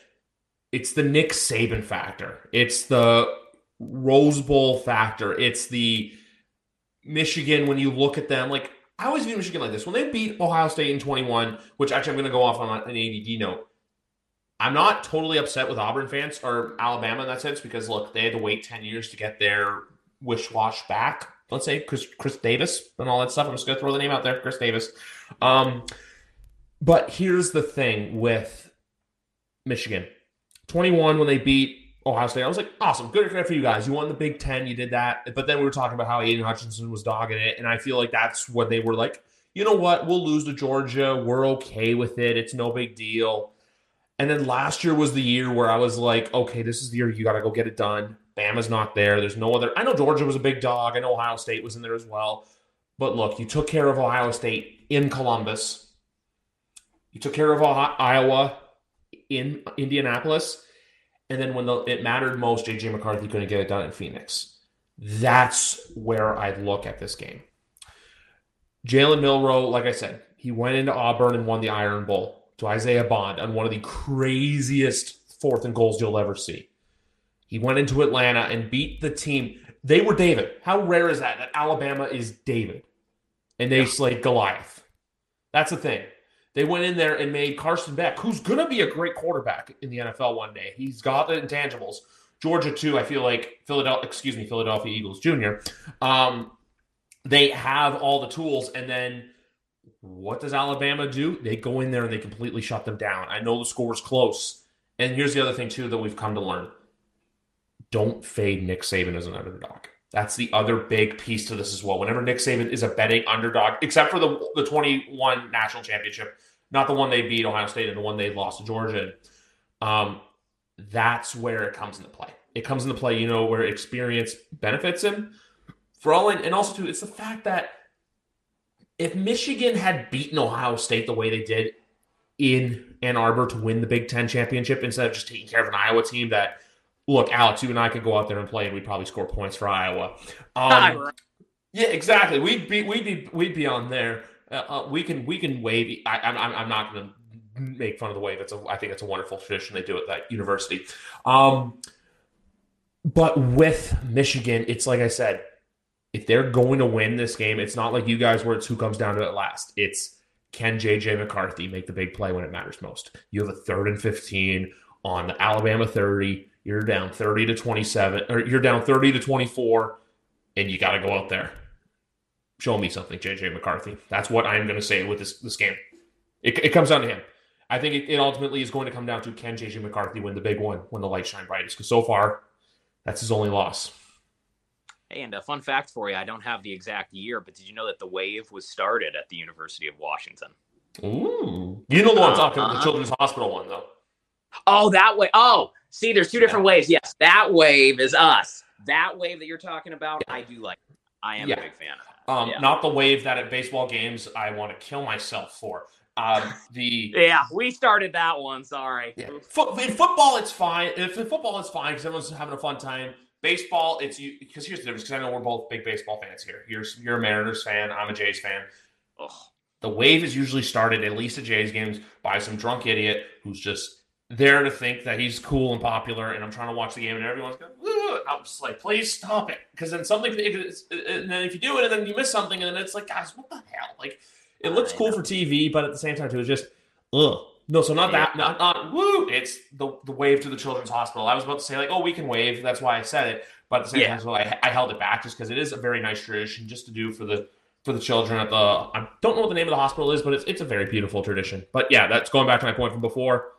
it's the Nick Saban factor. It's the Rose Bowl factor. It's the Michigan when you look at them. Like I always view Michigan like this. When they beat Ohio State in 21, which actually I'm going to go off on an ADD note. I'm not totally upset with Auburn fans or Alabama in that sense because look, they had to wait 10 years to get their wish wash back. Let's say Chris, Chris Davis and all that stuff. I'm just going to throw the name out there, Chris Davis. Um, but here's the thing with Michigan 21 when they beat Ohio State. I was like, awesome, good for you guys. You won the Big Ten, you did that. But then we were talking about how Aidan Hutchinson was dogging it. And I feel like that's what they were like, you know what? We'll lose to Georgia. We're okay with it. It's no big deal. And then last year was the year where I was like, okay, this is the year you got to go get it done. Bama's not there. There's no other. I know Georgia was a big dog. I know Ohio State was in there as well. But look, you took care of Ohio State in Columbus. You took care of Iowa in Indianapolis. And then when the, it mattered most, JJ McCarthy couldn't get it done in Phoenix. That's where I'd look at this game. Jalen Milroe, like I said, he went into Auburn and won the Iron Bowl to Isaiah Bond on one of the craziest fourth and goals you'll ever see. He went into Atlanta and beat the team. They were David. How rare is that? That Alabama is David. And they yeah. slayed Goliath. That's the thing. They went in there and made Carson Beck, who's going to be a great quarterback in the NFL one day. He's got the intangibles. Georgia too. I feel like Philadelphia, excuse me, Philadelphia Eagles Jr. Um, they have all the tools, and then what does Alabama do? They go in there and they completely shut them down. I know the score is close, and here's the other thing too that we've come to learn: don't fade Nick Saban as an underdog. That's the other big piece to this as well. Whenever Nick Saban is a betting underdog, except for the the 21 national championship, not the one they beat Ohio State and the one they lost to Georgia, um, that's where it comes into play. It comes into play, you know, where experience benefits him. For all, and also too, it's the fact that if Michigan had beaten Ohio State the way they did in Ann Arbor to win the Big Ten championship instead of just taking care of an Iowa team that look, Alex, you and I could go out there and play, and we'd probably score points for Iowa. Um, yeah, exactly. We'd be we'd be we'd be on there. Uh, uh, we can we can wave. I, am I'm, I'm not going to make fun of the wave. It's a I think it's a wonderful tradition they do at that university. Um, but with Michigan, it's like I said, if they're going to win this game, it's not like you guys where it's who comes down to it last. It's can JJ McCarthy make the big play when it matters most? You have a third and 15 on the Alabama 30 you're down 30 to 27 or you're down 30 to 24 and you got to go out there. Show me something jj mccarthy. That's what i'm going to say with this this game. It, it comes down to him. I think it, it, ultimately is going to come down to can jj mccarthy win the big one when the lights shine brightest because so far that's his only loss. Hey and a fun fact for you i don't have the exact year but did you know that the wave was started at the university of washington? Ooh. you know the one i'm talking about the uh-huh. children's hospital one though Oh, that way. Oh, see, there's two different waves. Yes, that wave is us. That wave that you're talking about, I do like. I am yeah. a big fan of that. Um, yeah. Not the wave that at baseball games I want to kill myself for. Um, the yeah, we started that one. Sorry. Yeah. Fo- in football, it's fine. If in football, it's fine because everyone's having a fun time. Baseball, it's you because here's the difference. Because I know we're both big baseball fans here. You're you're a Mariners fan. I'm a Jays fan. Ugh. The wave is usually started at least at Jays games by some drunk idiot who's just there to think that he's cool and popular, and I'm trying to watch the game, and everyone's going, I'm just like, please stop it, because then something, and then if you do it, and then you miss something, and then it's like, guys, what the hell? Like, it looks cool for TV, but at the same time, too, it's just, ugh. No, so not that, not not woo. It's the the wave to the children's hospital. I was about to say like, oh, we can wave. That's why I said it. But at the same yeah. time, so I, I held it back just because it is a very nice tradition just to do for the for the children at the. I don't know what the name of the hospital is, but it's it's a very beautiful tradition. But yeah, that's going back to my point from before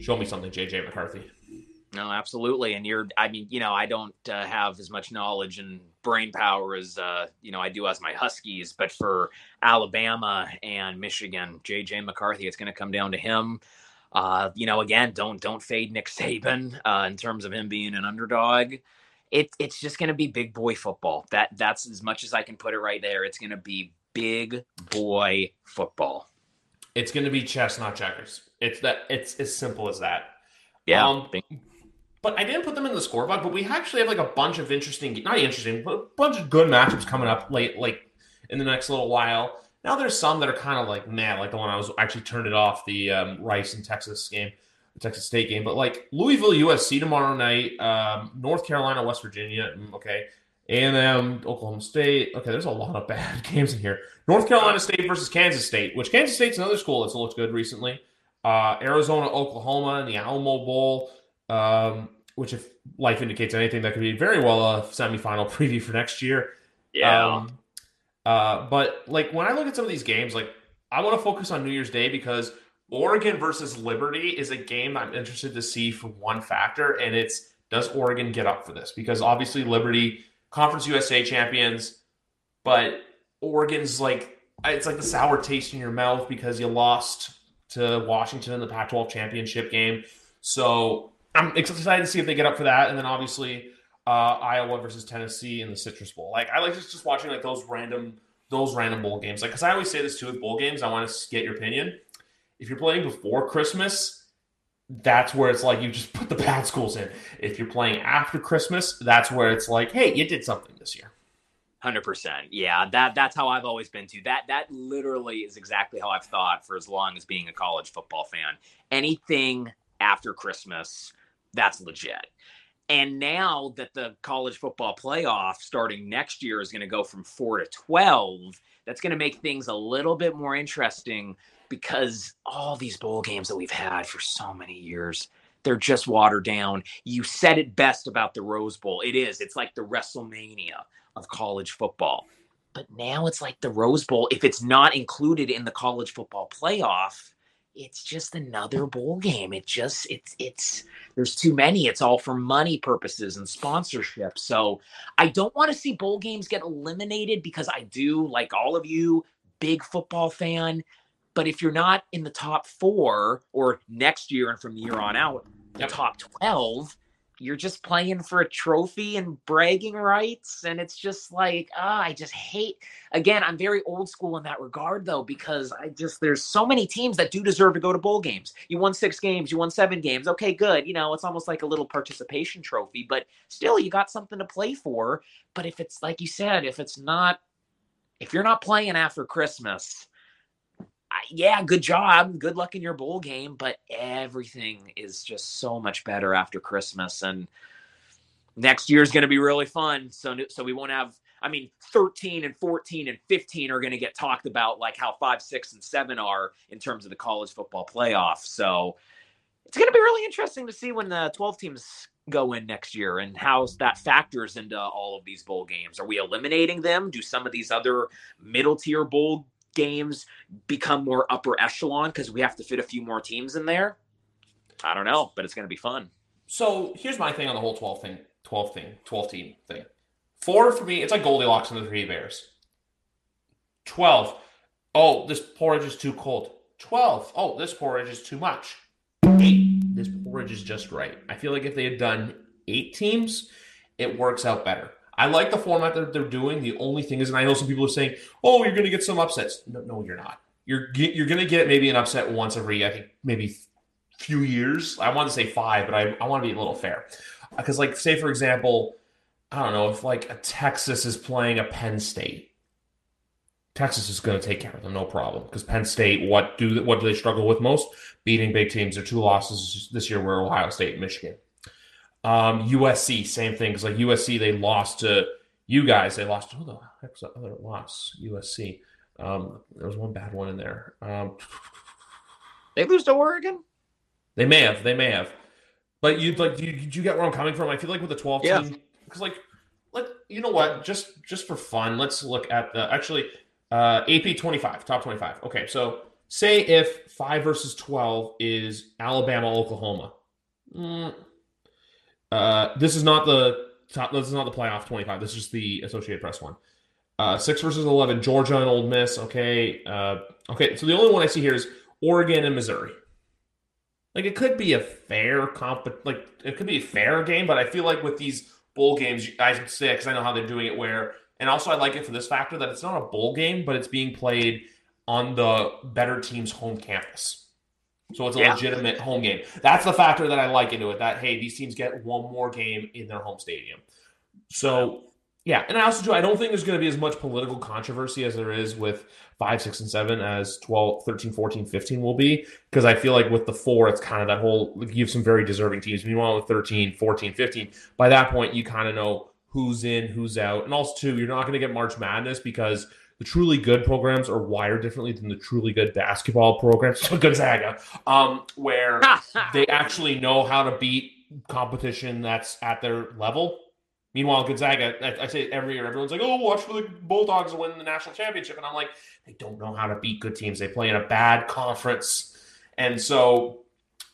show me something, JJ McCarthy. No, absolutely. And you're, I mean, you know, I don't uh, have as much knowledge and brain power as, uh, you know, I do as my Huskies. But for Alabama and Michigan, JJ McCarthy, it's going to come down to him. Uh, you know, again, don't don't fade Nick Saban uh, in terms of him being an underdog. It, it's just going to be big boy football. That that's as much as I can put it right there. It's going to be big boy football. It's going to be chess, not checkers. It's that. It's as simple as that. Yeah. Um, but I didn't put them in the scoreboard. But we actually have like a bunch of interesting, not interesting, but a bunch of good matchups coming up late, like in the next little while. Now there's some that are kind of like man, like the one I was actually turned it off the um, Rice and Texas game, the Texas State game. But like Louisville USC tomorrow night, um, North Carolina West Virginia. Mm, okay, A&M Oklahoma State. Okay, there's a lot of bad games in here. North Carolina State versus Kansas State, which Kansas State's another school that's looked good recently uh, Arizona, Oklahoma, and the Alamo Bowl, um, which, if life indicates anything, that could be very well a semifinal preview for next year. Yeah. Um, uh, but like when I look at some of these games, like I want to focus on New Year's Day because Oregon versus Liberty is a game I'm interested to see for one factor, and it's does Oregon get up for this? Because obviously Liberty, Conference USA champions, but Oregon's like it's like the sour taste in your mouth because you lost to Washington in the Pac 12 championship game. So I'm excited to see if they get up for that. And then obviously uh, Iowa versus Tennessee in the Citrus Bowl. Like I like just, just watching like those random those random bowl games. Like, because I always say this too with bowl games. I want to get your opinion. If you're playing before Christmas, that's where it's like you just put the bad schools in. If you're playing after Christmas, that's where it's like, hey, you did something this year. Hundred percent. Yeah, that that's how I've always been too. That that literally is exactly how I've thought for as long as being a college football fan. Anything after Christmas, that's legit. And now that the college football playoff starting next year is going to go from four to 12, that's going to make things a little bit more interesting because all these bowl games that we've had for so many years, they're just watered down. You said it best about the Rose Bowl. It is. It's like the WrestleMania of college football. But now it's like the Rose Bowl. If it's not included in the college football playoff, it's just another bowl game. It just it's it's there's too many. It's all for money purposes and sponsorship. So I don't want to see bowl games get eliminated because I do like all of you big football fan. But if you're not in the top four or next year and from the year on out, the yep. top 12, you're just playing for a trophy and bragging rights and it's just like ah, i just hate again i'm very old school in that regard though because i just there's so many teams that do deserve to go to bowl games. You won six games you won seven games. Okay good you know it's almost like a little participation trophy but still you got something to play for. But if it's like you said if it's not if you're not playing after christmas yeah, good job. Good luck in your bowl game, but everything is just so much better after Christmas and next year is going to be really fun. So so we won't have I mean 13 and 14 and 15 are going to get talked about like how 5, 6 and 7 are in terms of the college football playoff. So it's going to be really interesting to see when the 12 teams go in next year and how that factors into all of these bowl games. Are we eliminating them? Do some of these other middle tier bowl games become more upper echelon because we have to fit a few more teams in there? I don't know, but it's going to be fun. So here's my thing on the whole 12 thing, 12 thing, 12 team thing. Four for me, it's like Goldilocks and the Three Bears. 12. Oh, this porridge is too cold. 12. Oh, this porridge is too much. 8. This porridge is just right. I feel like if they had done 8 teams, it works out better. I like the format that they're doing. The only thing is, and I know some people are saying, "Oh, you're going to get some upsets." No, no, you're not. You're you're going to get maybe an upset once every, I think, maybe few years. I want to say five, but I, I want to be a little fair uh, because, like, say for example, I don't know if like a Texas is playing a Penn State. Texas is going to take care of them, no problem. Because Penn State, what do what do they struggle with most? Beating big teams. Their two losses this year were Ohio State Michigan. Um, USC, same thing. Because like USC, they lost to you guys. They lost. Who the heck was that other loss? USC. Um, there was one bad one in there. Um, they lose to Oregon. They may have. They may have. But you like, do you, do you get where I'm coming from? I feel like with the 12 yeah. team, because like, like you know what? Just just for fun, let's look at the actually uh, AP 25, top 25. Okay, so say if five versus 12 is Alabama, Oklahoma. Mm, uh, this is not the top. This is not the playoff twenty-five. This is just the Associated Press one. Uh, six versus eleven. Georgia and Ole Miss. Okay. Uh, okay. So the only one I see here is Oregon and Missouri. Like it could be a fair comp. Like it could be a fair game, but I feel like with these bowl games, I should say because I know how they're doing it. Where and also I like it for this factor that it's not a bowl game, but it's being played on the better team's home campus. So it's a yeah. legitimate home game. That's the factor that I like into it. That hey, these teams get one more game in their home stadium. So yeah, and I also do. I don't think there's going to be as much political controversy as there is with five, six, and seven as 12, 13, 14, 15 will be. Because I feel like with the four, it's kind of that whole you have some very deserving teams. Meanwhile, with 13, 14, 15, by that point you kind of know who's in, who's out, and also too, you're not going to get March Madness because the truly good programs are wired differently than the truly good basketball programs. Like Gonzaga, um, where they actually know how to beat competition that's at their level. Meanwhile, Gonzaga, I, I, say every year, everyone's like, "Oh, watch for the Bulldogs win the national championship," and I'm like, they don't know how to beat good teams. They play in a bad conference, and so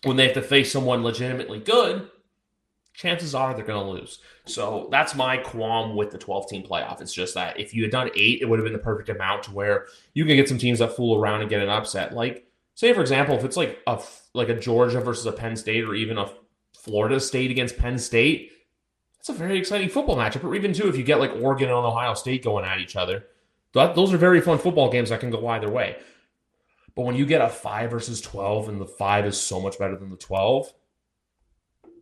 when they have to face someone legitimately good, chances are they're going to lose. So that's my qualm with the 12 team playoff. It's just that if you had done eight, it would have been the perfect amount to where you can get some teams that fool around and get an upset. Like, say for example, if it's like a like a Georgia versus a Penn State or even a Florida State against Penn State, that's a very exciting football matchup. Or even too, if you get like Oregon and Ohio State going at each other, That, those are very fun football games that can go either way. But when you get a five versus twelve, and the five is so much better than the twelve,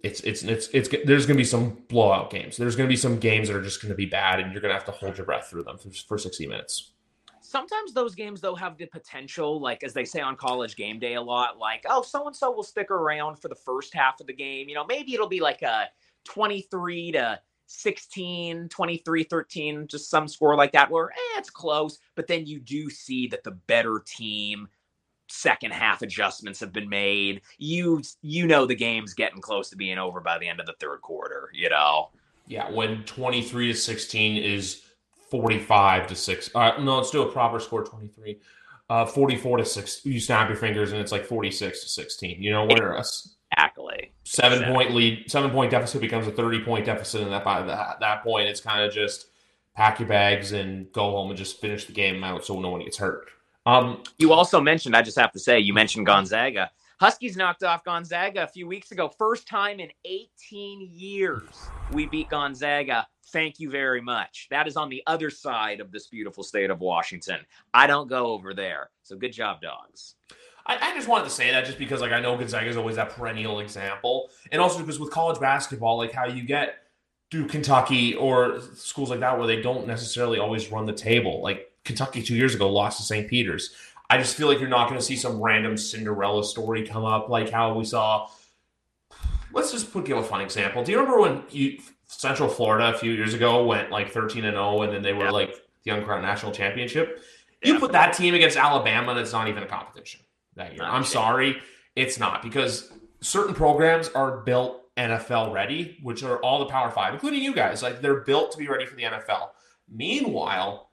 it's it's it's it's there's going to be some blowout games. There's going to be some games that are just going to be bad, and you're going to have to hold your breath through them for, for 60 minutes. Sometimes those games though have the potential, like as they say on college game day a lot, like oh so and so will stick around for the first half of the game. You know, maybe it'll be like a 23 to 16, 23, 13, just some score like that where eh, it's close, but then you do see that the better team second half adjustments have been made. You you know the game's getting close to being over by the end of the third quarter, you know. Yeah, when 23 to 16 is 45 to 6. Uh, no, let's do a proper score 23. Uh, 44 to 6. You snap your fingers and it's like 46 to 16. You know, where us exactly seven exactly. point lead, seven point deficit becomes a 30 point deficit. And that by that, that point, it's kind of just pack your bags and go home and just finish the game out so no one gets hurt. Um, you also mentioned, I just have to say, you mentioned Gonzaga. Huskies knocked off Gonzaga a few weeks ago. First time in 18 years we beat Gonzaga. Thank you very much. That is on the other side of this beautiful state of Washington. I don't go over there. So good job, dogs. I, I just wanted to say that just because, like, I know Gonzaga is always that perennial example, and also because with college basketball, like how you get Duke, Kentucky, or schools like that where they don't necessarily always run the table. Like Kentucky two years ago lost to St. Peter's. I just feel like you're not going to see some random Cinderella story come up like how we saw. Let's just put give a fun example. Do you remember when you, Central Florida a few years ago went like 13 and 0, and then they were yeah. like the uncrowned national championship? You put that team against Alabama, and it's not even a competition that year. Not I'm sorry, it's not because certain programs are built NFL ready, which are all the Power Five, including you guys. Like they're built to be ready for the NFL. Meanwhile,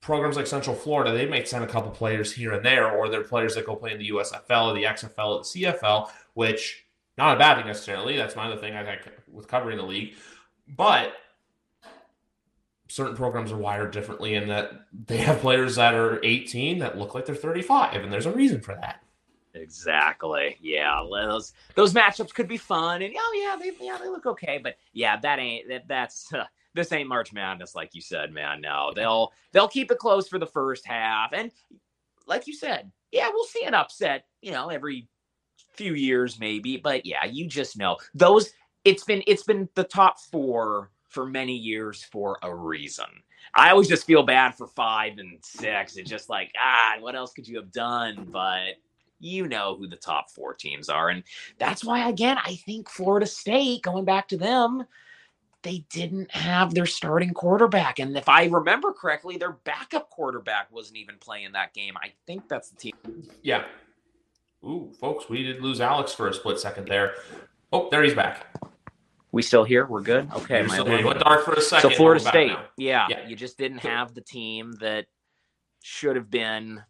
programs like Central Florida, they may send a couple players here and there, or they're players that go play in the USFL or the XFL or the CFL, which not a bad thing necessarily. That's my other thing I think with covering the league. But certain programs are wired differently in that they have players that are 18 that look like they're 35, and there's a reason for that. Exactly. Yeah, those those matchups could be fun, and oh yeah, they yeah they look okay, but yeah, that ain't that that's uh, this ain't March Madness like you said, man. No, they'll they'll keep it close for the first half, and like you said, yeah, we'll see an upset, you know, every few years maybe, but yeah, you just know those. It's been it's been the top four for many years for a reason. I always just feel bad for five and six. It's just like, ah, what else could you have done? But you know who the top four teams are. And that's why, again, I think Florida State, going back to them, they didn't have their starting quarterback. And if I remember correctly, their backup quarterback wasn't even playing that game. I think that's the team. Yeah. Ooh, folks, we did lose Alex for a split second there. Oh, there he's back. We still here? We're good. Okay, my still, went dark for a second. So Florida State, yeah, yeah, you just didn't have the team that should have been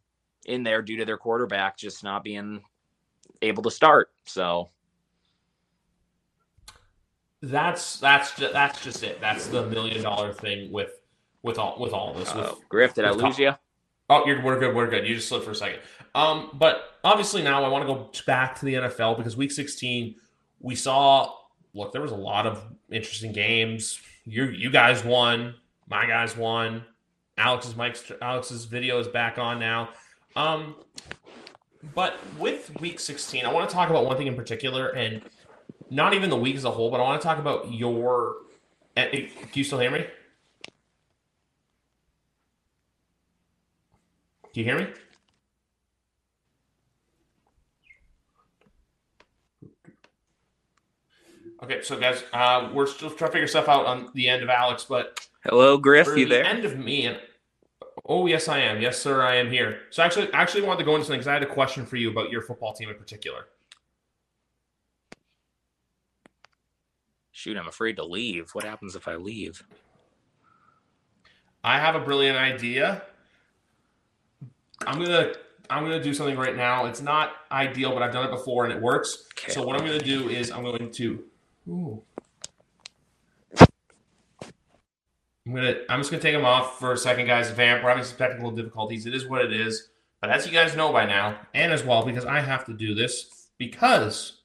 in there due to their quarterback just not being able to start. So that's that's just, that's just it. That's the million dollar thing with with all with all this. With, Griff, did I lose you? Oh, you're, we're good. We're good. You just slipped for a second. Um, but obviously now I want to go back to the NFL because Week 16 we saw. Look, there was a lot of interesting games. You you guys won. My guys won. Alex's Mike's Alex's video is back on now. Um, but with week 16, I want to talk about one thing in particular, and not even the week as a whole, but I want to talk about your. Eh, eh, you still hear me? Do you hear me? Okay, so guys, uh, we're still trying to figure stuff out on the end of Alex, but hello, Griff, you the there? End of me, and Oh yes, I am. Yes, sir, I am here. So actually, actually wanted to go into something because I had a question for you about your football team in particular. Shoot, I'm afraid to leave. What happens if I leave? I have a brilliant idea. I'm gonna I'm gonna do something right now. It's not ideal, but I've done it before and it works. Okay. So what I'm gonna do is I'm going to. Ooh. I'm gonna I'm just gonna take them off for a second, guys. Vamp, we're having some technical difficulties. It is what it is. But as you guys know by now, and as well, because I have to do this because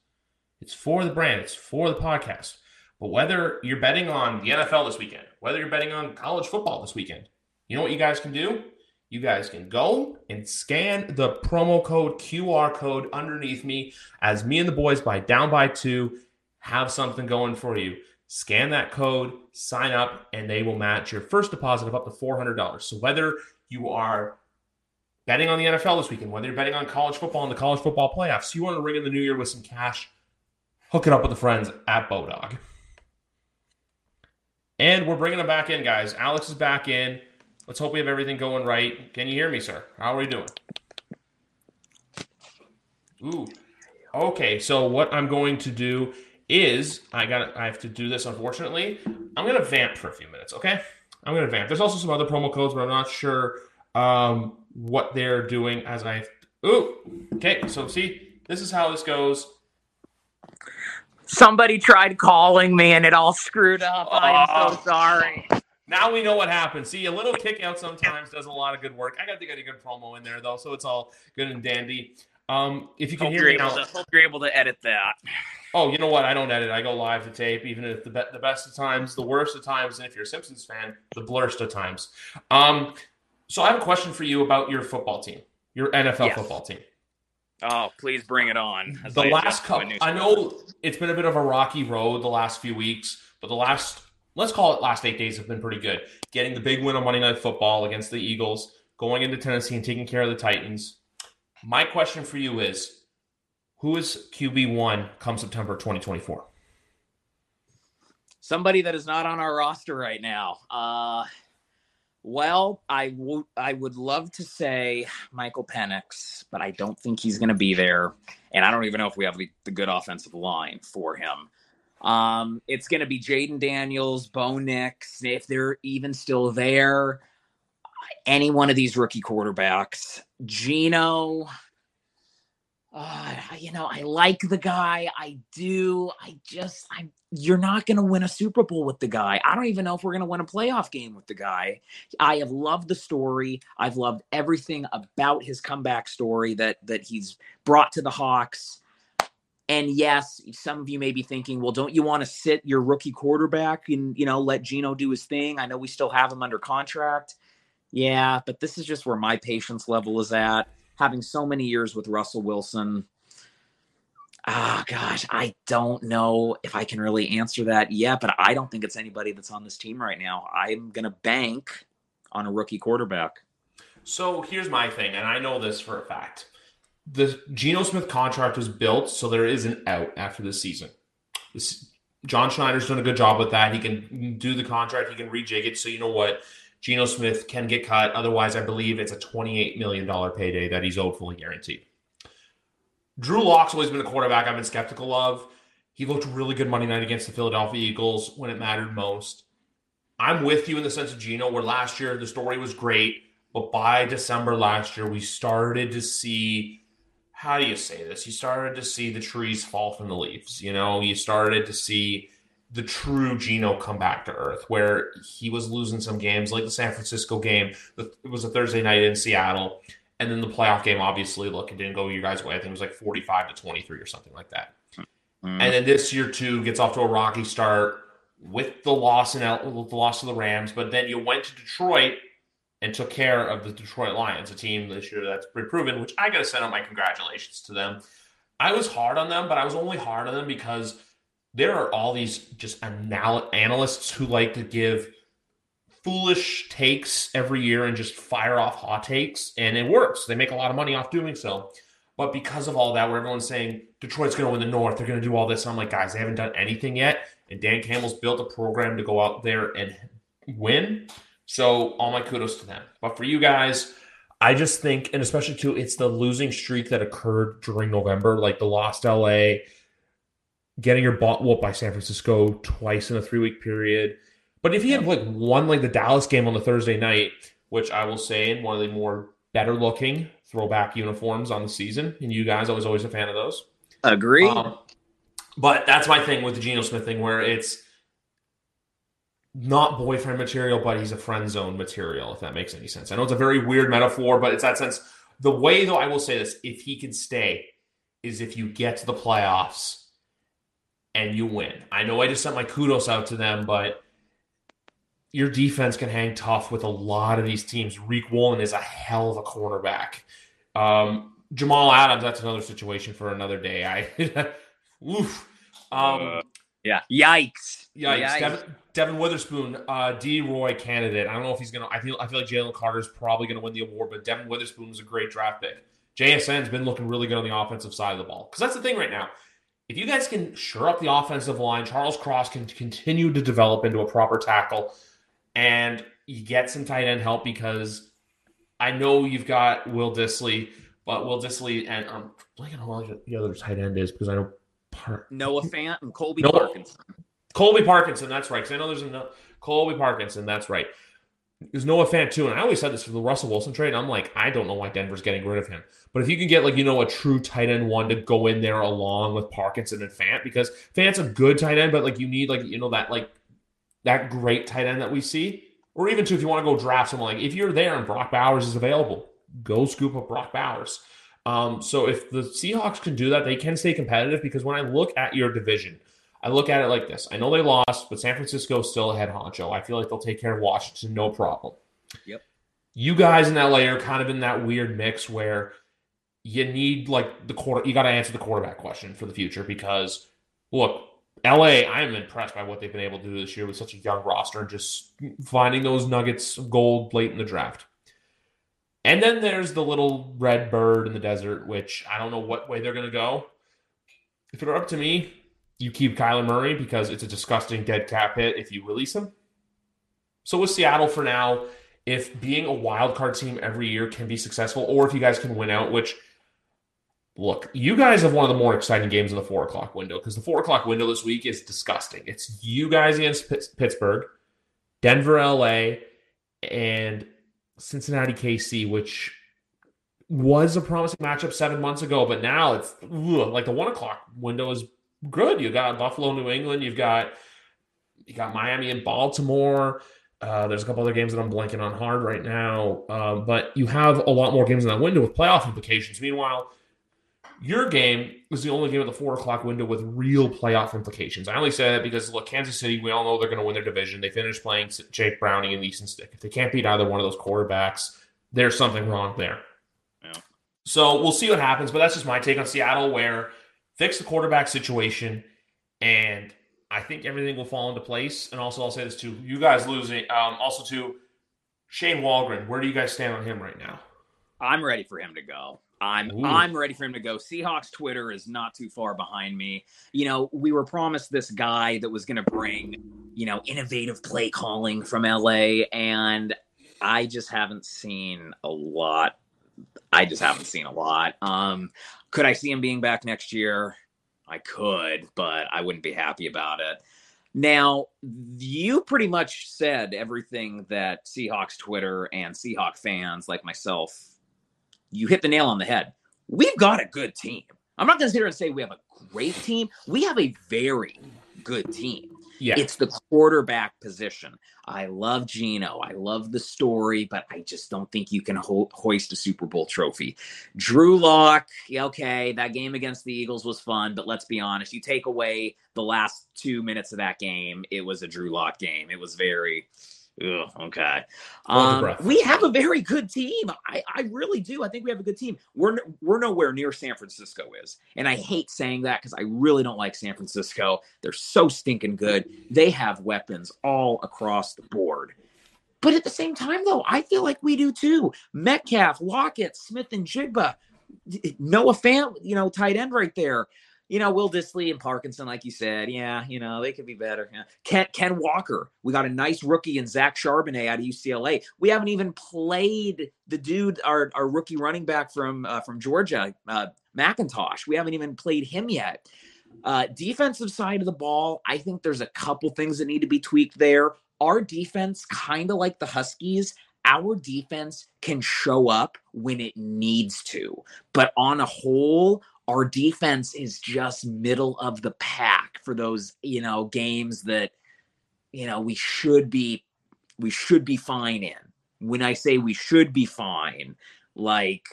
it's for the brand, it's for the podcast. But whether you're betting on the NFL this weekend, whether you're betting on college football this weekend, You know what you guys can do? You guys can go and scan the promo code QR code underneath me as me and the boys by down by two have something going for you. Scan that code, sign up, and they will match your first deposit of up to $400. So whether you are betting on the NFL this weekend, whether you're betting on college football and the college football playoffs, you want to ring in the new year with some cash, hook it up with the friends at Bodog. And we're bringing them back in, guys. Alex is back in. Let's hope we have everything going right. Can you hear me, sir? How are we doing? Ooh. Okay, so what I'm going to do is I got I have to do this unfortunately. I'm gonna vamp for a few minutes, okay? I'm gonna vamp. There's also some other promo codes, but I'm not sure um, what they're doing as I Ooh, okay, so see, this is how this goes. Somebody tried calling me and it all screwed up. I am so Oh. sorry. Now we know what happened. See, a little kick out sometimes does a lot of good work. I got to get a good promo in there though, so it's all good and dandy. Um, if you can Hope hear you're, me now, to, hope you're able to edit that. oh, you know what? I don't edit. I go live to tape, even if the be- the best of times, the worst of times, and if you're a Simpsons fan, the blurst of times. Um, so I have a question for you about your football team, your NFL Yes. football team. Oh, please bring it on. as the I last adjust to a couple, new I know it's been a bit of a rocky road the last few weeks, but the last, let's call it last eight days have been pretty good. Getting the big win on Monday Night Football against the Eagles, going into Tennessee and taking care of the Titans. My question for you is who is QB1 come September 2024? somebody that is not on our roster right now. Uh, well, I would I would love to say Michael Penix, but I don't think he's going to be there, and I don't even know if we have the, the good offensive line for him. Um, it's going to be Jayden Daniels, Bo Nix, if they're even still there. Any one of these rookie quarterbacks, Geno. Uh, you know, I like the guy. I do. I just, I you're not going to win a Super Bowl with the guy. I don't even know if we're going to win a playoff game with the guy. I have loved the story. I've loved everything about his comeback story that that he's brought to the Hawks. And yes, some of you may be thinking, well, don't you want to sit your rookie quarterback and you know let Geno do his thing? I know we still have him under contract. Yeah, but this is just where my patience level is at. Having so many years with Russell Wilson, Ah, gosh, I don't know if I can really answer that yet, but I don't think it's anybody that's on this team right now. I'm going to bank on a rookie quarterback. So here's my thing, and I know this for a fact. The Geno Smith contract was built so there is an out after this season. This, John Schneider's done a good job with that. He can do the contract, he can rejig it. So you know what? Geno Smith can get cut. Otherwise, I believe it's a $28 million payday that he's owed fully guaranteed. Drew Lock's always been a quarterback I've been skeptical of. He looked really good Monday night against the Philadelphia Eagles when it mattered most. I'm with you in the sense of Geno, where last year the story was great, but by December last year, we started to see how do you say this? You started to see the trees fall from the leaves. You know, you started to see the true Geno come back to earth, where he was losing some games, like the San Francisco game. It was a Thursday night in Seattle. And then the playoff game, obviously, look, it didn't go your guys' way. I think it was like 45 to 23 or something like that. Mm. And then this year too gets off to a rocky start with the loss in L- with the loss to the Rams, but then you went to Detroit and took care of the Detroit Lions, a team this year that's pretty proven. Which I got to send out my congratulations to them. I was hard on them, but I was only hard on them because there are all these just anal- analysts who like to give foolish takes every year and just fire off hot takes, and it works. They make a lot of money off doing so. But because of all that, where everyone's saying Detroit's going to win the North, they're going to do all this. I'm like, guys, they haven't done anything yet. And Dan Campbell's built a program to go out there and win. So all my kudos to them. But for you guys, I just think, and especially too, it's the losing streak that occurred during November, like the lost LA, getting your butt whooped by San Francisco twice in a three week period. But if you had like won like the Dallas game on the Thursday night, which I will say in one of the more better looking throwback uniforms on the season, and you guys, I was always a fan of those. Agree. Um, but that's my thing with the Geno Smith thing, where it's not boyfriend material, but he's a friend zone material, if that makes any sense. I know it's a very weird metaphor, but it's that sense. The way, though, I will say this if he can stay, is if you get to the playoffs and you win. I know I just sent my kudos out to them, but your defense can hang tough with a lot of these teams. Riq Woolen is a hell of a cornerback. Um, Jamal Adams, that's another situation for another day. I, oof. Um, uh, yeah, yikes, yikes. yikes. Devon, Devon Witherspoon, uh, DROY candidate. I don't know if he's gonna. I feel I feel like Jalen Carter's probably gonna win the award, but Devon Witherspoon was a great draft pick. JSN's been looking really good on the offensive side of the ball because that's the thing right now. If you guys can shore up the offensive line, Charles Cross can continue to develop into a proper tackle and you get some tight end help because I know you've got Will Dissly, but Will Dissly and um, I'm blanking on who the other tight end is because I know Par- Noah Fant and Colby Noah, Parkinson. Colby Parkinson, that's right. Because I know there's a Colby Parkinson, that's right. There's Noah Fant too, and I always said this for the Russell Wilson trade. I'm like, I don't know why Denver's getting rid of him, but if you can get like you know a true tight end one to go in there along with Parkinson and Fant, because Fant's a good tight end, but like you need like you know that like that great tight end that we see, or even to if you want to go draft someone like if you're there and Brock Bowers is available, go scoop up Brock Bowers. Um, so if the Seahawks can do that, they can stay competitive because when I look at your division, I look at it like this. I know they lost, but San Francisco is still ahead honcho. I feel like they'll take care of Washington, no problem. Yep. You guys in LA are kind of in that weird mix where you need like the quarter you got to answer the quarterback question for the future because look, LA, I'm impressed by what they've been able to do this year with such a young roster and just finding those nuggets of gold late in the draft. And then there's the little red bird in the desert, which I don't know what way they're going to go. If it were up to me, you keep Kyler Murray because it's a disgusting dead cap hit if you release him. So with Seattle for now, if being a wild card team every year can be successful, or if you guys can win out, which – look, you guys have one of the more exciting games in the four o'clock window because the four o'clock window this week is disgusting. It's you guys against Pittsburgh, Denver, LA, and Cincinnati, KC, which was a promising matchup seven months ago, but now it's ugh, like the one o'clock window is good. You got Buffalo, New England. You've got you got Miami and Baltimore. Uh, there's a couple other games that I'm blanking on hard right now, uh, but you have a lot more games in that window with playoff implications. Meanwhile, your game is the only game of the four o'clock window with real playoff implications. I only say that because look, Kansas City, we all know they're going to win their division. They finished playing Jake Browning and Easton Stick. If they can't beat either one of those quarterbacks, there's something wrong there. Yeah. So we'll see what happens, but that's just my take on Seattle, where fix the quarterback situation, and I think everything will fall into place. And also, I'll say this too: you guys losing, um, also to Shane Waldron. Where do you guys stand on him right now? I'm ready for him to go. I'm Ooh. I'm ready for him to go. Seahawks Twitter is not too far behind me. You know, we were promised this guy that was going to bring, you know, innovative play calling from LA and I just haven't seen a lot. I just haven't seen a lot. Um could I see him being back next year? I could, but I wouldn't be happy about it. Now, you pretty much said everything that Seahawks Twitter and Seahawk fans like myself you hit the nail on the head. We've got a good team. I'm not going to sit here and say we have a great team. We have a very good team. Yeah. It's the quarterback position. I love Geno. I love the story, but I just don't think you can ho- hoist a Super Bowl trophy. Drew Lock, okay, that game against the Eagles was fun, but let's be honest, you take away the last two minutes of that game, it was a Drew Lock game. It was very Ugh, okay. Um, we have a very good team. I, I really do. I think we have a good team. We're we're nowhere near San Francisco is, and I hate saying that because I really don't like San Francisco. They're so stinking good. They have weapons all across the board. But at the same time, though, I feel like we do too. Metcalf, Lockett, Smith-Njigba. Noah Fant, you know, tight end right there you know, Will Dissly and Parkinson, like you said, yeah, you know, they could be better. Yeah. Ken, Ken Walker, we got a nice rookie in Zach Charbonnet out of UCLA. We haven't even played the dude, our, our rookie running back from uh, from Georgia, uh, McIntosh. We haven't even played him yet. Uh, defensive side of the ball, I think there's a couple things that need to be tweaked there. Our defense, kind of like the Huskies, our defense can show up when it needs to. But on a whole, our defense is just middle of the pack for those you know games that you know we should be we should be fine in when i say we should be fine like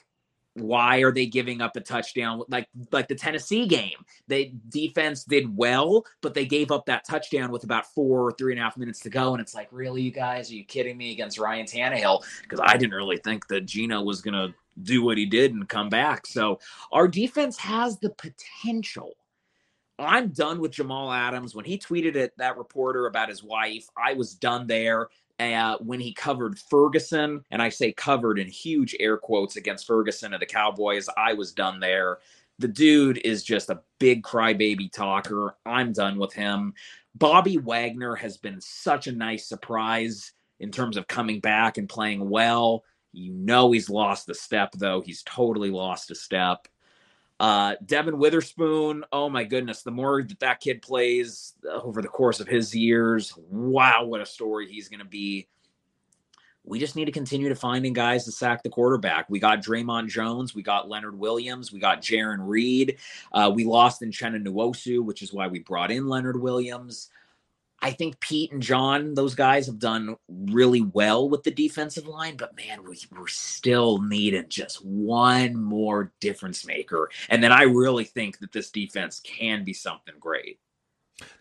why are they giving up a touchdown like like the Tennessee game? They defense did well, but they gave up that touchdown with about four or three and a half minutes to go. And it's like, really, you guys, are you kidding me against Ryan Tannehill? Because I didn't really think that Geno was gonna do what he did and come back. So our defense has the potential. I'm done with Jamal Adams. When he tweeted at that reporter about his wife, I was done there uh, when he covered Ferguson, and I say covered in huge air quotes against Ferguson of the Cowboys, I was done there. The dude is just a big crybaby talker. I'm done with him. Bobby Wagner has been such a nice surprise in terms of coming back and playing well. You know he's lost a step, though. He's totally lost a step. Uh, Devon Witherspoon, oh my goodness, the more that that kid plays over the course of his years, wow, what a story he's going to be. We just need to continue to finding guys to sack the quarterback. We got Dre'Mont Jones, we got Leonard Williams, we got Jarran Reed. Uh, we lost in Uchenna Nwosu, which is why we brought in Leonard Williams. I think Pete and John, those guys have done really well with the defensive line, but man, we, we're still needing just one more difference maker. And then I really think that this defense can be something great.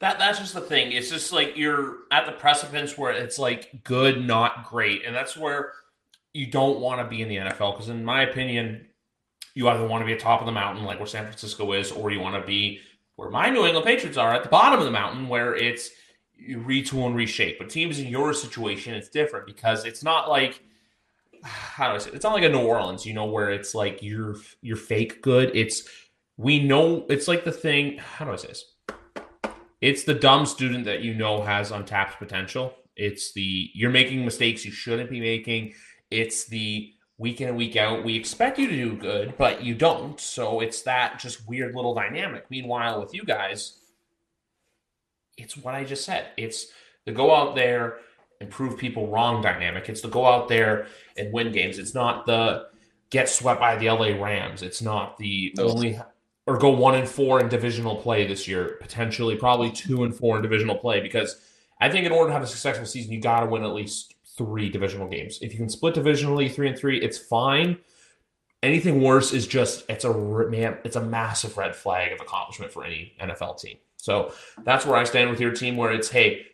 That that's just the thing. It's just like you're at the precipice where it's like good, not great, and that's where you don't want to be in the NFL. Because in my opinion, you either want to be at top of the mountain, like where San Francisco is, or you want to be where my New England Patriots are at the bottom of the mountain, where it's you retool and reshape. But teams in your situation, it's different because it's not like how do I say? It? It's not like a New Orleans, you know, where it's like you're you're fake good. It's we know it's like the thing. How do I say this? It's the dumb student that you know has untapped potential. It's the you're making mistakes you shouldn't be making. It's the week in and week out. We expect you to do good, but you don't. So it's that just weird little dynamic. Meanwhile, with you guys, it's what I just said. It's the go out there and prove people wrong dynamic. It's the go out there and win games. It's not the get swept by the LA Rams. It's not the only or go one and four in divisional play this year, potentially probably two and four in divisional play because I think in order to have a successful season, you got to win at least three divisional games. If you can split divisionally three and three, it's fine. Anything worse is just it's a man, it's a massive red flag of accomplishment for any NFL team. So that's where I stand with your team, where it's, hey,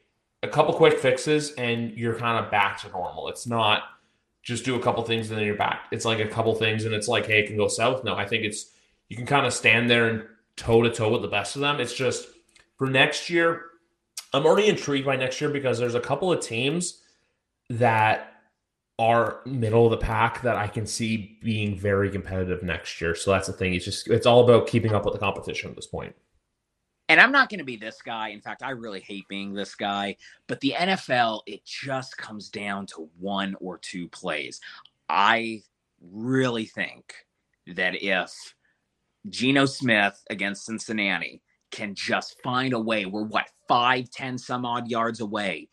a couple quick fixes and you're kind of back to normal. It's not just do a couple things and then you're back. It's like a couple things and it's like, hey, it can go south. No, I think it's, you can kind of stand there and toe to toe with the best of them. It's just for next year, I'm already intrigued by next year because there's a couple of teams that are middle of the pack that I can see being very competitive next year. So that's the thing. It's just it's all about keeping up with the competition at this point and I'm not going to be this guy. In fact, I really hate being this guy. But the NFL, it just comes down to one or two plays. I really think that if Geno Smith against Cincinnati can just find a way, we're what, five, ten some odd yards away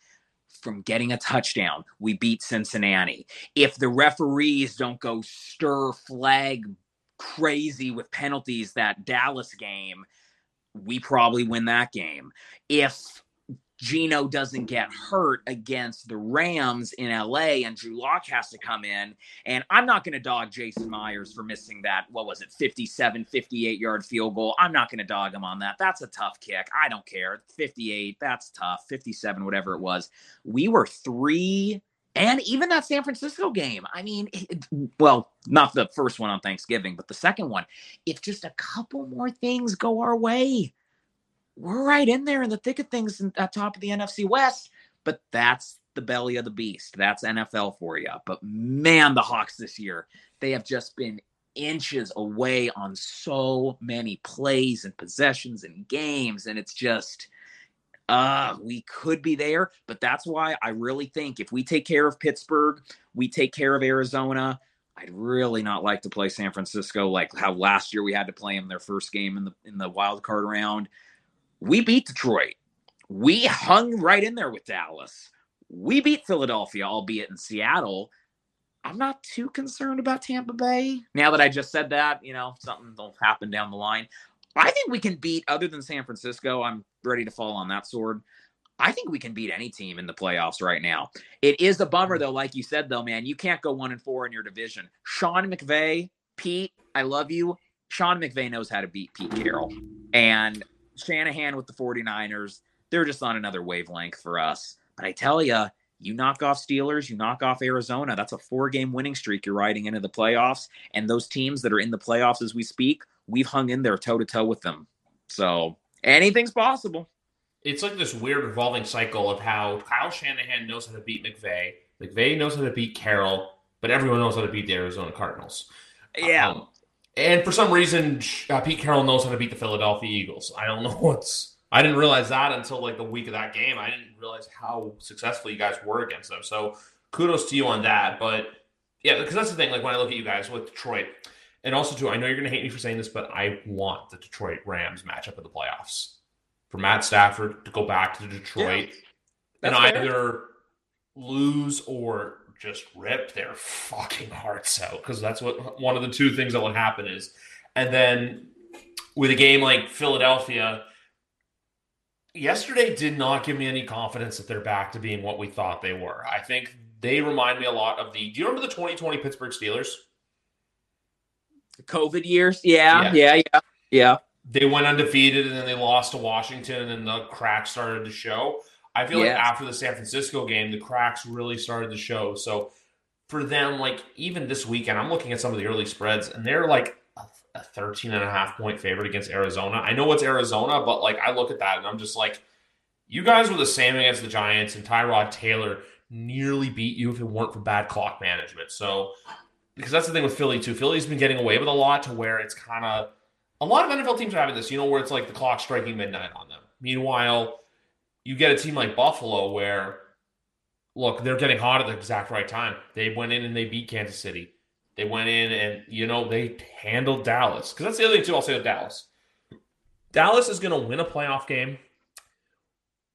from getting a touchdown, we beat Cincinnati. If the referees don't go stir flag crazy with penalties that Dallas game, we probably win that game. If Geno doesn't get hurt against the Rams in LA and Drew Lock has to come in. And I'm not going to dog Jason Myers for missing that, what was it, 57, 58 yard field goal. I'm not going to dog him on that. That's a tough kick. I don't care. 58, that's tough. 57, whatever it was. We were three and even that San Francisco game, I mean, it, well, not the first one on Thanksgiving, but the second one, if just a couple more things go our way, we're right in there in the thick of things at top of the NFC West. But that's the belly of the beast. That's NFL for you. But man, the Hawks this year, they have just been inches away on so many plays and possessions and games. And it's just, uh, we could be there, but that's why I really think if we take care of Pittsburgh, we take care of Arizona. I'd really not like to play San Francisco like how last year we had to play them their first game in the in the wild card round. We beat Detroit. We hung right in there with Dallas. We beat Philadelphia, albeit in Seattle. I'm not too concerned about Tampa Bay. Now that I just said that, you know, something will happen down the line. I think we can beat, other than San Francisco, I'm ready to fall on that sword. I think we can beat any team in the playoffs right now. It is a bummer, though, like you said, though, man, you can't go one and four in your division. Sean McVay, Pete, I love you. Sean McVay knows how to beat Pete Carroll. And Shanahan with the 49ers, they're just on another wavelength for us. But I tell you, you knock off Steelers, you knock off Arizona. That's a four game winning streak you're riding into the playoffs. And those teams that are in the playoffs as we speak, we've hung in there toe to toe with them. So anything's possible. It's like this weird revolving cycle of how Kyle Shanahan knows how to beat McVay, McVay knows how to beat Carroll, but everyone knows how to beat the Arizona Cardinals. Yeah. Um, and for some reason, uh, Pete Carroll knows how to beat the Philadelphia Eagles. I don't know what's. I didn't realize that until like the week of that game. I didn't realize how successful you guys were against them. So kudos to you on that. But yeah, because that's the thing. Like when I look at you guys with Detroit, and also too, I know you're going to hate me for saying this, but I want the Detroit Rams matchup in the playoffs for Matt Stafford to go back to Detroit Yeah, and fair. either lose or just rip their fucking hearts out because that's what one of the two things that will happen is. And then with a game like Philadelphia, yesterday did not give me any confidence that they're back to being what we thought they were. I think they remind me a lot of the. Do you remember the 2020 Pittsburgh Steelers? COVID years. Yeah, Yeah. yeah, yeah, yeah. They went undefeated and then they lost to Washington and the cracks started to show. I feel Yes. like after the San Francisco game, the cracks really started to show. So for them, like even this weekend, I'm looking at some of the early spreads and they're like a, a 13 and a half point favorite against Arizona. I know it's Arizona, but like I look at that and I'm just like, you guys were the same against the Giants and Tyrod Taylor nearly beat you if it weren't for bad clock management. So because that's the thing with Philly too. Philly's been getting away with a lot to where it's kind of a lot of NFL teams are having this, you know, where it's like the clock striking midnight on them. Meanwhile, you get a team like Buffalo where, look, they're getting hot at the exact right time. They went in and they beat Kansas City. They went in and, you know, they handled Dallas. Because that's the other thing, too, I'll say with Dallas. Dallas is going to win a playoff game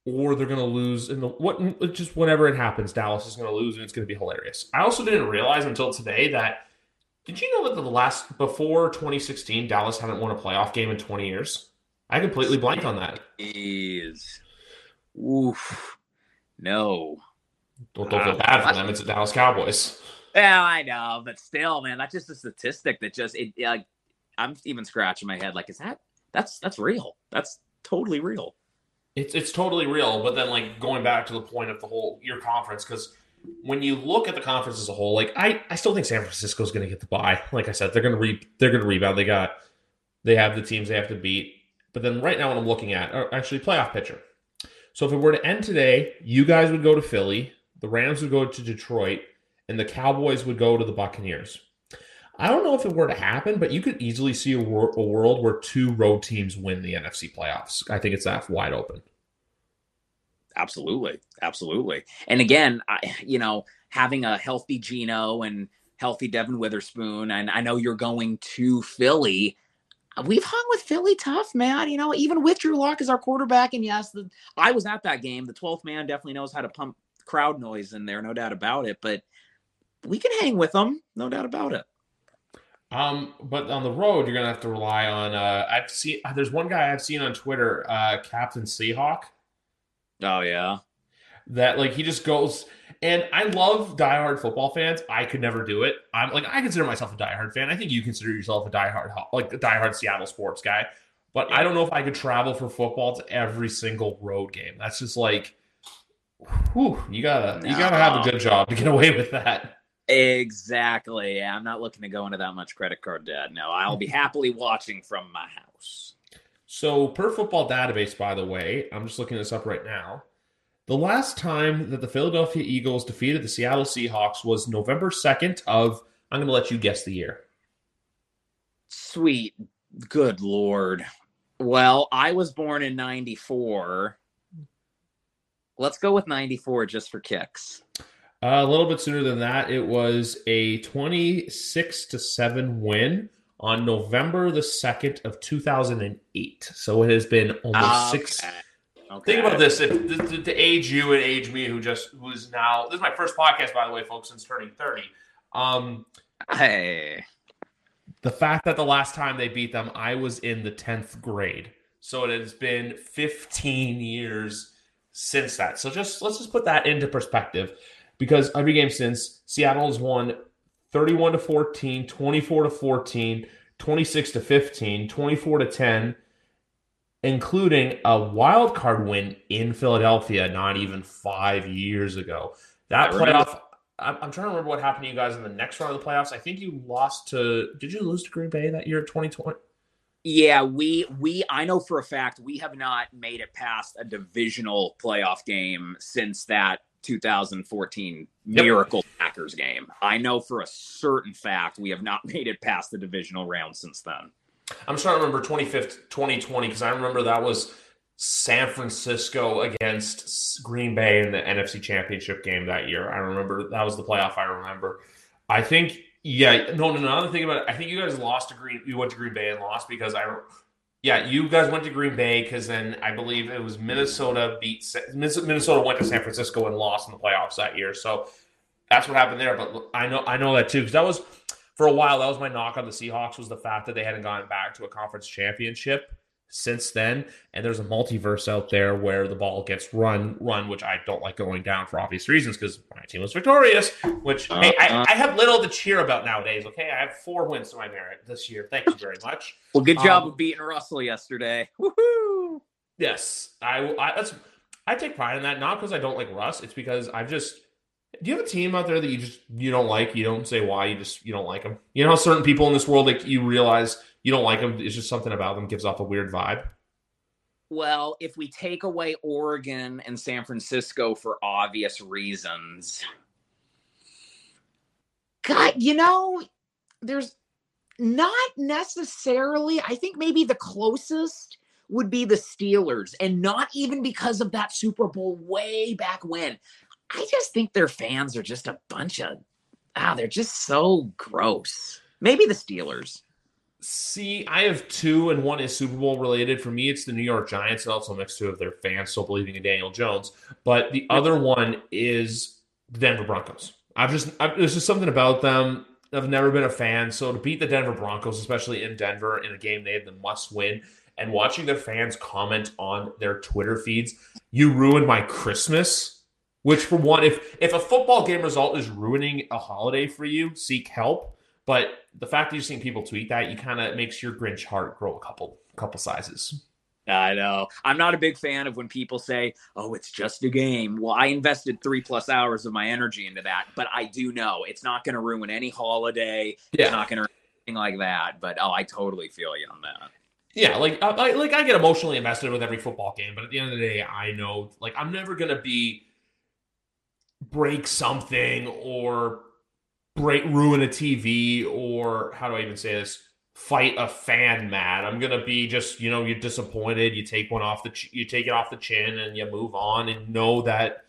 or they're going to lose in the what just whenever it happens dallas is going to lose and it's going to be hilarious i also didn't realize until today that did you know that the last before 2016 dallas hadn't won a playoff game in 20 years i completely blanked on that Is oof. No. don't, don't feel bad for them it's the dallas cowboys Yeah, I know, but still, man, that's just a statistic that just it like I'm even scratching my head. Like, is that that's that's real? That's totally real. It's it's totally real but then like going back to the point of the whole your conference because when you look at the conference as a whole like i i still think san Francisco is going to get the bye. Like i said they're going to re they're going to rebound. They got they have the teams they have to beat. But then right now what i'm looking at are actually playoff picture. So if it were to end today you guys would go to philly the rams would go to detroit and the cowboys would go to the buccaneers I don't know if it were to happen, but you could easily see a, wor- a world where two road teams win the NFC playoffs. I think it's that wide open. Absolutely, absolutely. And again, I you know having a healthy Geno and healthy Devon Witherspoon, and I know you're going to Philly. We've hung with Philly tough, man. You know, even with Drew Lock as our quarterback, and yes, the, I was at that game. The 12th man definitely knows how to pump crowd noise in there, no doubt about it. But we can hang with them, no doubt about it. Um, but on the road, you're gonna have to rely on. Uh, I've seen. There's one guy I've seen on Twitter, uh, Captain Seahawk, Oh yeah, that like he just goes. And I love diehard football fans. I could never do it. I'm like I consider myself a diehard fan. I think you consider yourself a diehard like a diehard Seattle sports guy. But I don't know if I could travel for football to every single road game. That's just like, whew, you gotta you gotta have a good job to get away with that. Exactly. Yeah, I'm not looking to go into that much credit card debt. No, I'll be happily watching from my house. So, per football database, by the way, I'm just looking this up right now. The last time that the Philadelphia Eagles defeated the Seattle Seahawks was November 2nd of, I'm going to let you guess the year. Sweet. Good lord. Well, I was born in 94. Let's go with 94 just for kicks. Uh, a little bit sooner than that, it was a 26 to 7 win on November the 2nd of 2008. So it has been almost six. Okay. Okay. Think about this: if to, to age you and age me, who just who's now this is my first podcast, by the way, folks, since turning 30. Um, Hey. the fact that the last time they beat them, I was in the 10th grade. So it has been 15 years since that. So just let's just put that into perspective because every game since Seattle has won 31 to 14, 24 to 14, 26 to 15, 24 to 10, including a wild card win in Philadelphia not even five years ago. That playoff, I'm, I'm, trying to remember what happened to you guys in the next round of the playoffs. I think you lost to, did you lose to Green Bay that year, 2020? Yeah, we we I know for a fact we have not made it past a divisional playoff game since that 2014 yep. Miracle Packers game. I know for a certain fact we have not made it past the divisional round since then. I'm trying to remember 25th 2020 because I remember that was San Francisco against Green Bay in the NFC Championship game that year. I remember that was the playoff I remember. I think yeah, no, no, no. Another thing about it, I think you guys lost to Green. You went to Green Bay and lost because I yeah, you guys went to Green Bay because then I believe it was Minnesota beat Minnesota went to San Francisco and lost in the playoffs that year. So that's what happened there. But I know I know that too because that was for a while that was my knock on the Seahawks was the fact that they hadn't gone back to a conference championship since then. And there's a multiverse out there where the ball gets run, run, which I don't like going down for obvious reasons because my team was victorious. Which uh, hey, I, uh. I, have little to cheer about nowadays. Okay, I have four wins to my merit this year. Thank you very much. Well, good job um, of beating Russell yesterday. Woohoo! Yes, I, I that's I take pride in that. Not because I don't like Russ. It's because I've just. Do you have a team out there that you just you don't like? You don't say why. You just you don't like them. You know, certain people in this world like you realize you don't like them. It's just something about them gives off a weird vibe. Well, if we take away Oregon and San Francisco for obvious reasons, God, you know, there's not necessarily, I think maybe the closest would be the Steelers, and not even because of that Super Bowl way back when. I just think their fans are just a bunch of, ah, they're just so gross. Maybe the Steelers. See, I have two, and one is Super Bowl related. For me, it's the New York Giants, and also mixed two of their fans still believing in Daniel Jones. But the other one is the Denver Broncos. I've just I've, there's just something about them. I've never been a fan. So to beat the Denver Broncos, especially in Denver, in a game they had the must win, and watching their fans comment on their Twitter feeds, you ruined my Christmas. Which, for one, if if a football game result is ruining a holiday for you, seek help. But the fact that you're seeing people tweet that, you kind of makes your Grinch heart grow a couple couple sizes. I know. I'm not a big fan of when people say, "Oh, it's just a game." Well, I invested three plus hours of my energy into that, but I do know it's not going to ruin any holiday. Yeah. It's not going to anything like that. But oh, I totally feel you on that. Yeah, like I, like I get emotionally invested with every football game, but at the end of the day, I know like I'm never going to be break something or break ruin a TV or how do I even say this? Fight a fan mad. I'm gonna be just you know you're disappointed. You take one off the ch- you take it off the chin and you move on and know that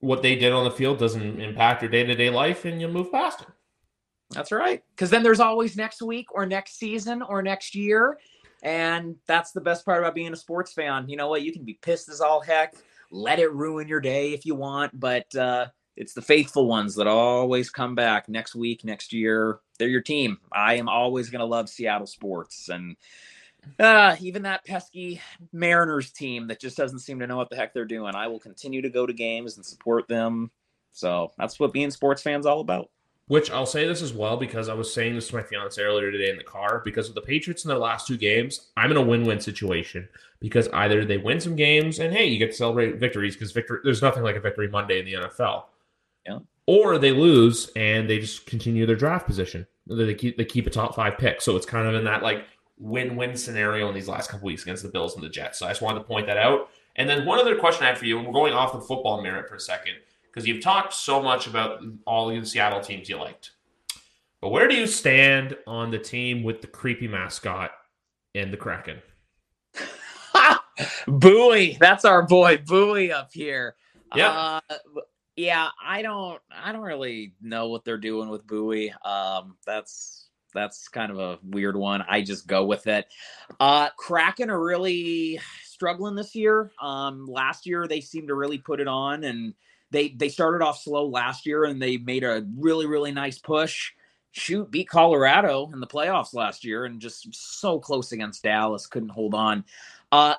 what they did on the field doesn't impact your day to day life and you move past it. That's right. Because then there's always next week or next season or next year. And that's the best part about being a sports fan. You know what? You can be pissed as all heck, let it ruin your day if you want, but uh, it's the faithful ones that always come back next week, next year. They're your team. I am always going to love Seattle sports and uh, even that pesky Mariners team that just doesn't seem to know what the heck they're doing. I will continue to go to games and support them. So that's what being sports fans all about. Which I'll say this as well because I was saying this to my fiance earlier today in the car. Because of the Patriots in their last two games, I'm in a win-win situation because either they win some games and hey, you get to celebrate victories because victory. There's nothing like a victory Monday in the NFL. Or they lose and they just continue their draft position. They keep they keep a top five pick. So it's kind of in that like win-win scenario in these last couple weeks against the Bills and the Jets. So I just wanted to point that out. And then one other question I have for you, and we're going off the football merit for a second, because you've talked so much about all the Seattle teams you liked. But where do you stand on the team with the creepy mascot and the Kraken? Buoy, that's our boy Buoy up here. Yeah. Uh, yeah, I don't I don't really know what they're doing with Buoy. Um that's that's kind of a weird one. I just go with it. Uh Kraken are really struggling this year. Um last year they seemed to really put it on and they they started off slow last year and they made a really really nice push. Shoot, beat Colorado in the playoffs last year and just so close against Dallas, couldn't hold on. Uh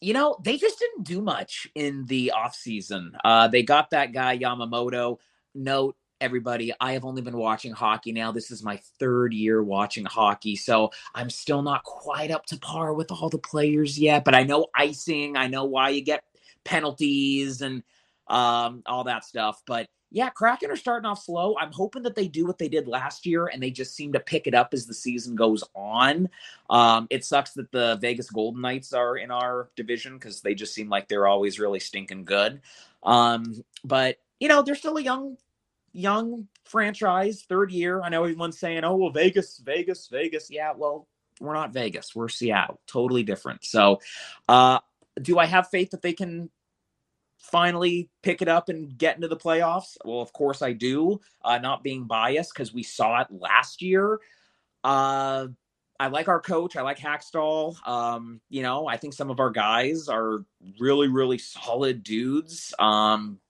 you know, they just didn't do much in the offseason. Uh, they got that guy Yamamoto. Note, everybody, I have only been watching hockey now. This is my third year watching hockey. So I'm still not quite up to par with all the players yet, but I know icing. I know why you get penalties and um, all that stuff. But yeah, Kraken are starting off slow. I'm hoping that they do what they did last year and they just seem to pick it up as the season goes on. Um, it sucks that the Vegas Golden Knights are in our division because they just seem like they're always really stinking good. Um, but you know, they're still a young, young franchise, third year. I know everyone's saying, "Oh, well, Vegas, Vegas, Vegas." Yeah, well, we're not Vegas. We're Seattle. Totally different. So, uh, do I have faith that they can finally pick it up and get into the playoffs? Well, of course I do. Uh, not being biased because we saw it last year. Uh, I like our coach. I like Hakstol. Um, you know, I think some of our guys are really, really solid dudes. Um,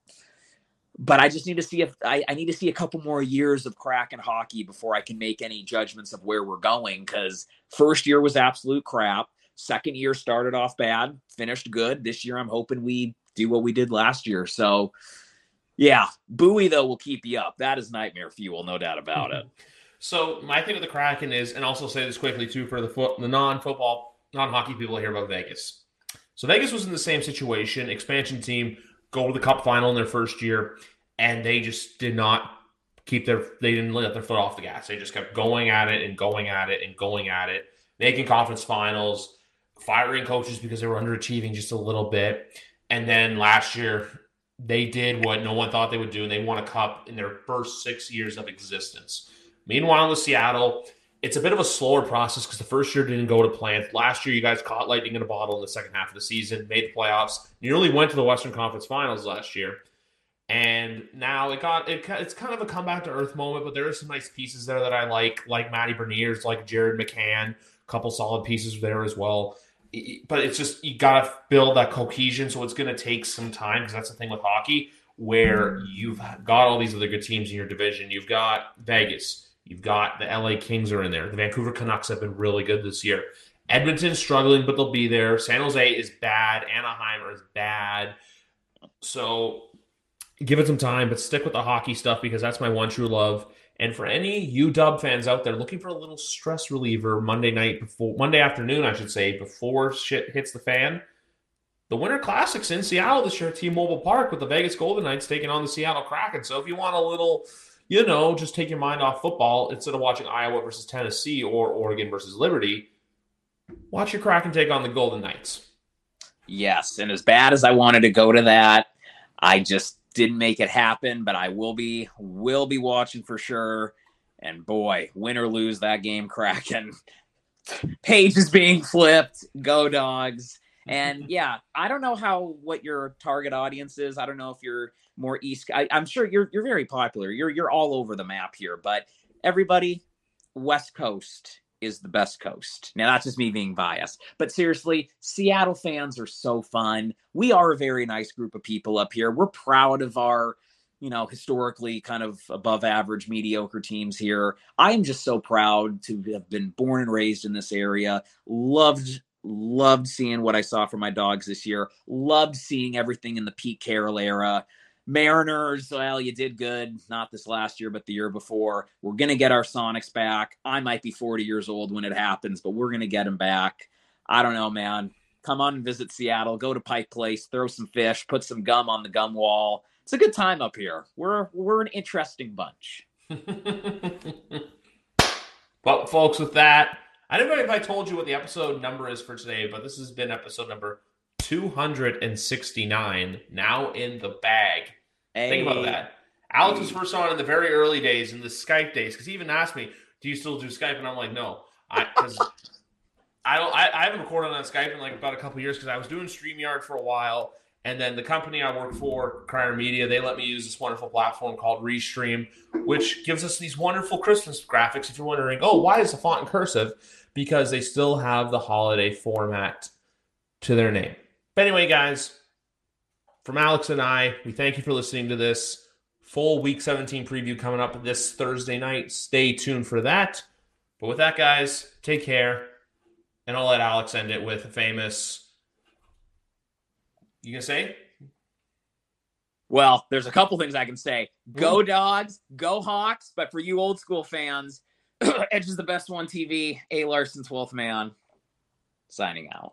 but I just need to see if I, I, need to see a couple more years of Kraken hockey before I can make any judgments of where we're going. Because first year was absolute crap. Second year started off bad, finished good. This year, I'm hoping we do what we did last year. So, yeah, Buoy though will keep you up. That is nightmare fuel, no doubt about it. So my thing with the Kraken is, and also say this quickly too for the foot, the non-football, non-hockey people here about Vegas. So Vegas was in the same situation. Expansion team go to the Cup final in their first year, and they just did not keep their. They didn't let their foot off the gas. They just kept going at it and going at it and going at it, making conference finals, firing coaches because they were underachieving just a little bit. And then last year, they did what no one thought they would do, and they won a cup in their first six years of existence. Meanwhile, with Seattle, it's a bit of a slower process because the first year didn't go to plan. Last year, you guys caught lightning in a bottle in the second half of the season, made the playoffs, nearly went to the Western Conference Finals last year, and now it got it. It's kind of a comeback to earth moment, but there are some nice pieces there that I like, like Matty Beniers, like Jared McCann, a couple solid pieces there as well but it's just you got to build that cohesion. So it's going to take some time because that's the thing with hockey, where you've got all these other good teams in your division. You've got Vegas, you've got the LA Kings are in there. The Vancouver Canucks have been really good this year. Edmonton's struggling, but they'll be there. San Jose is bad. Anaheim is bad. So give it some time, but stick with the hockey stuff because that's my one true love. And for any UW fans out there looking for a little stress reliever Monday night before Monday afternoon, I should say, before shit hits the fan, the Winter Classics in Seattle this year at T-Mobile Park with the Vegas Golden Knights taking on the Seattle Kraken. So if you want a little, you know, just take your mind off football instead of watching Iowa versus Tennessee or Oregon versus Liberty, watch your Kraken take on the Golden Knights. Yes, and as bad as I wanted to go to that, I just didn't make it happen, but I will be will be watching for sure. And boy, win or lose that game, Kraken. Page is being flipped. Go dogs. And yeah, I don't know how what your target audience is. I don't know if you're more east. I, am sure you're you're very popular. You're you're all over the map here, but everybody, West Coast is the best coast. Now that's just me being biased, but seriously, Seattle fans are so fun. We are a very nice group of people up here. We're proud of our, you know, historically kind of above average mediocre teams here. I am just so proud to have been born and raised in this area. Loved loved seeing what I saw from my dogs this year. Loved seeing everything in the Pete Carroll era. Mariners, well, you did good, not this last year, but the year before. We're going to get our Sonics back. I might be 40 years old when it happens, but we're going to get them back. I don't know, man. Come on and visit Seattle. Go to Pike Place, throw some fish, put some gum on the gum wall. It's a good time up here. We're we're an interesting bunch. well, folks, with that, I don't know if I told you what the episode number is for today, but this has been episode number 269 now in the bag. Hey. Think about that. Alex was first on in the very early days in the Skype days because he even asked me, "Do you still do Skype?" And I'm like, "No, I because I don't. I, I, haven't recorded on Skype in like about a couple years because I was doing Streamyard for a while, and then the company I work for, Crier Media, they let me use this wonderful platform called Restream, which gives us these wonderful Christmas graphics. If you're wondering, oh, why is the font in cursive? Because they still have the holiday format to their name. But anyway, guys, from Alex and I, we thank you for listening to this full week 17 preview coming up this Thursday night. Stay tuned for that. But with that, guys, take care. And I'll let Alex end it with a famous. You gonna say? Well, there's a couple things I can say. Go Dogs, go Hawks. But for you old school fans, Edge is the best one TV. A Larson, 12th man, signing out.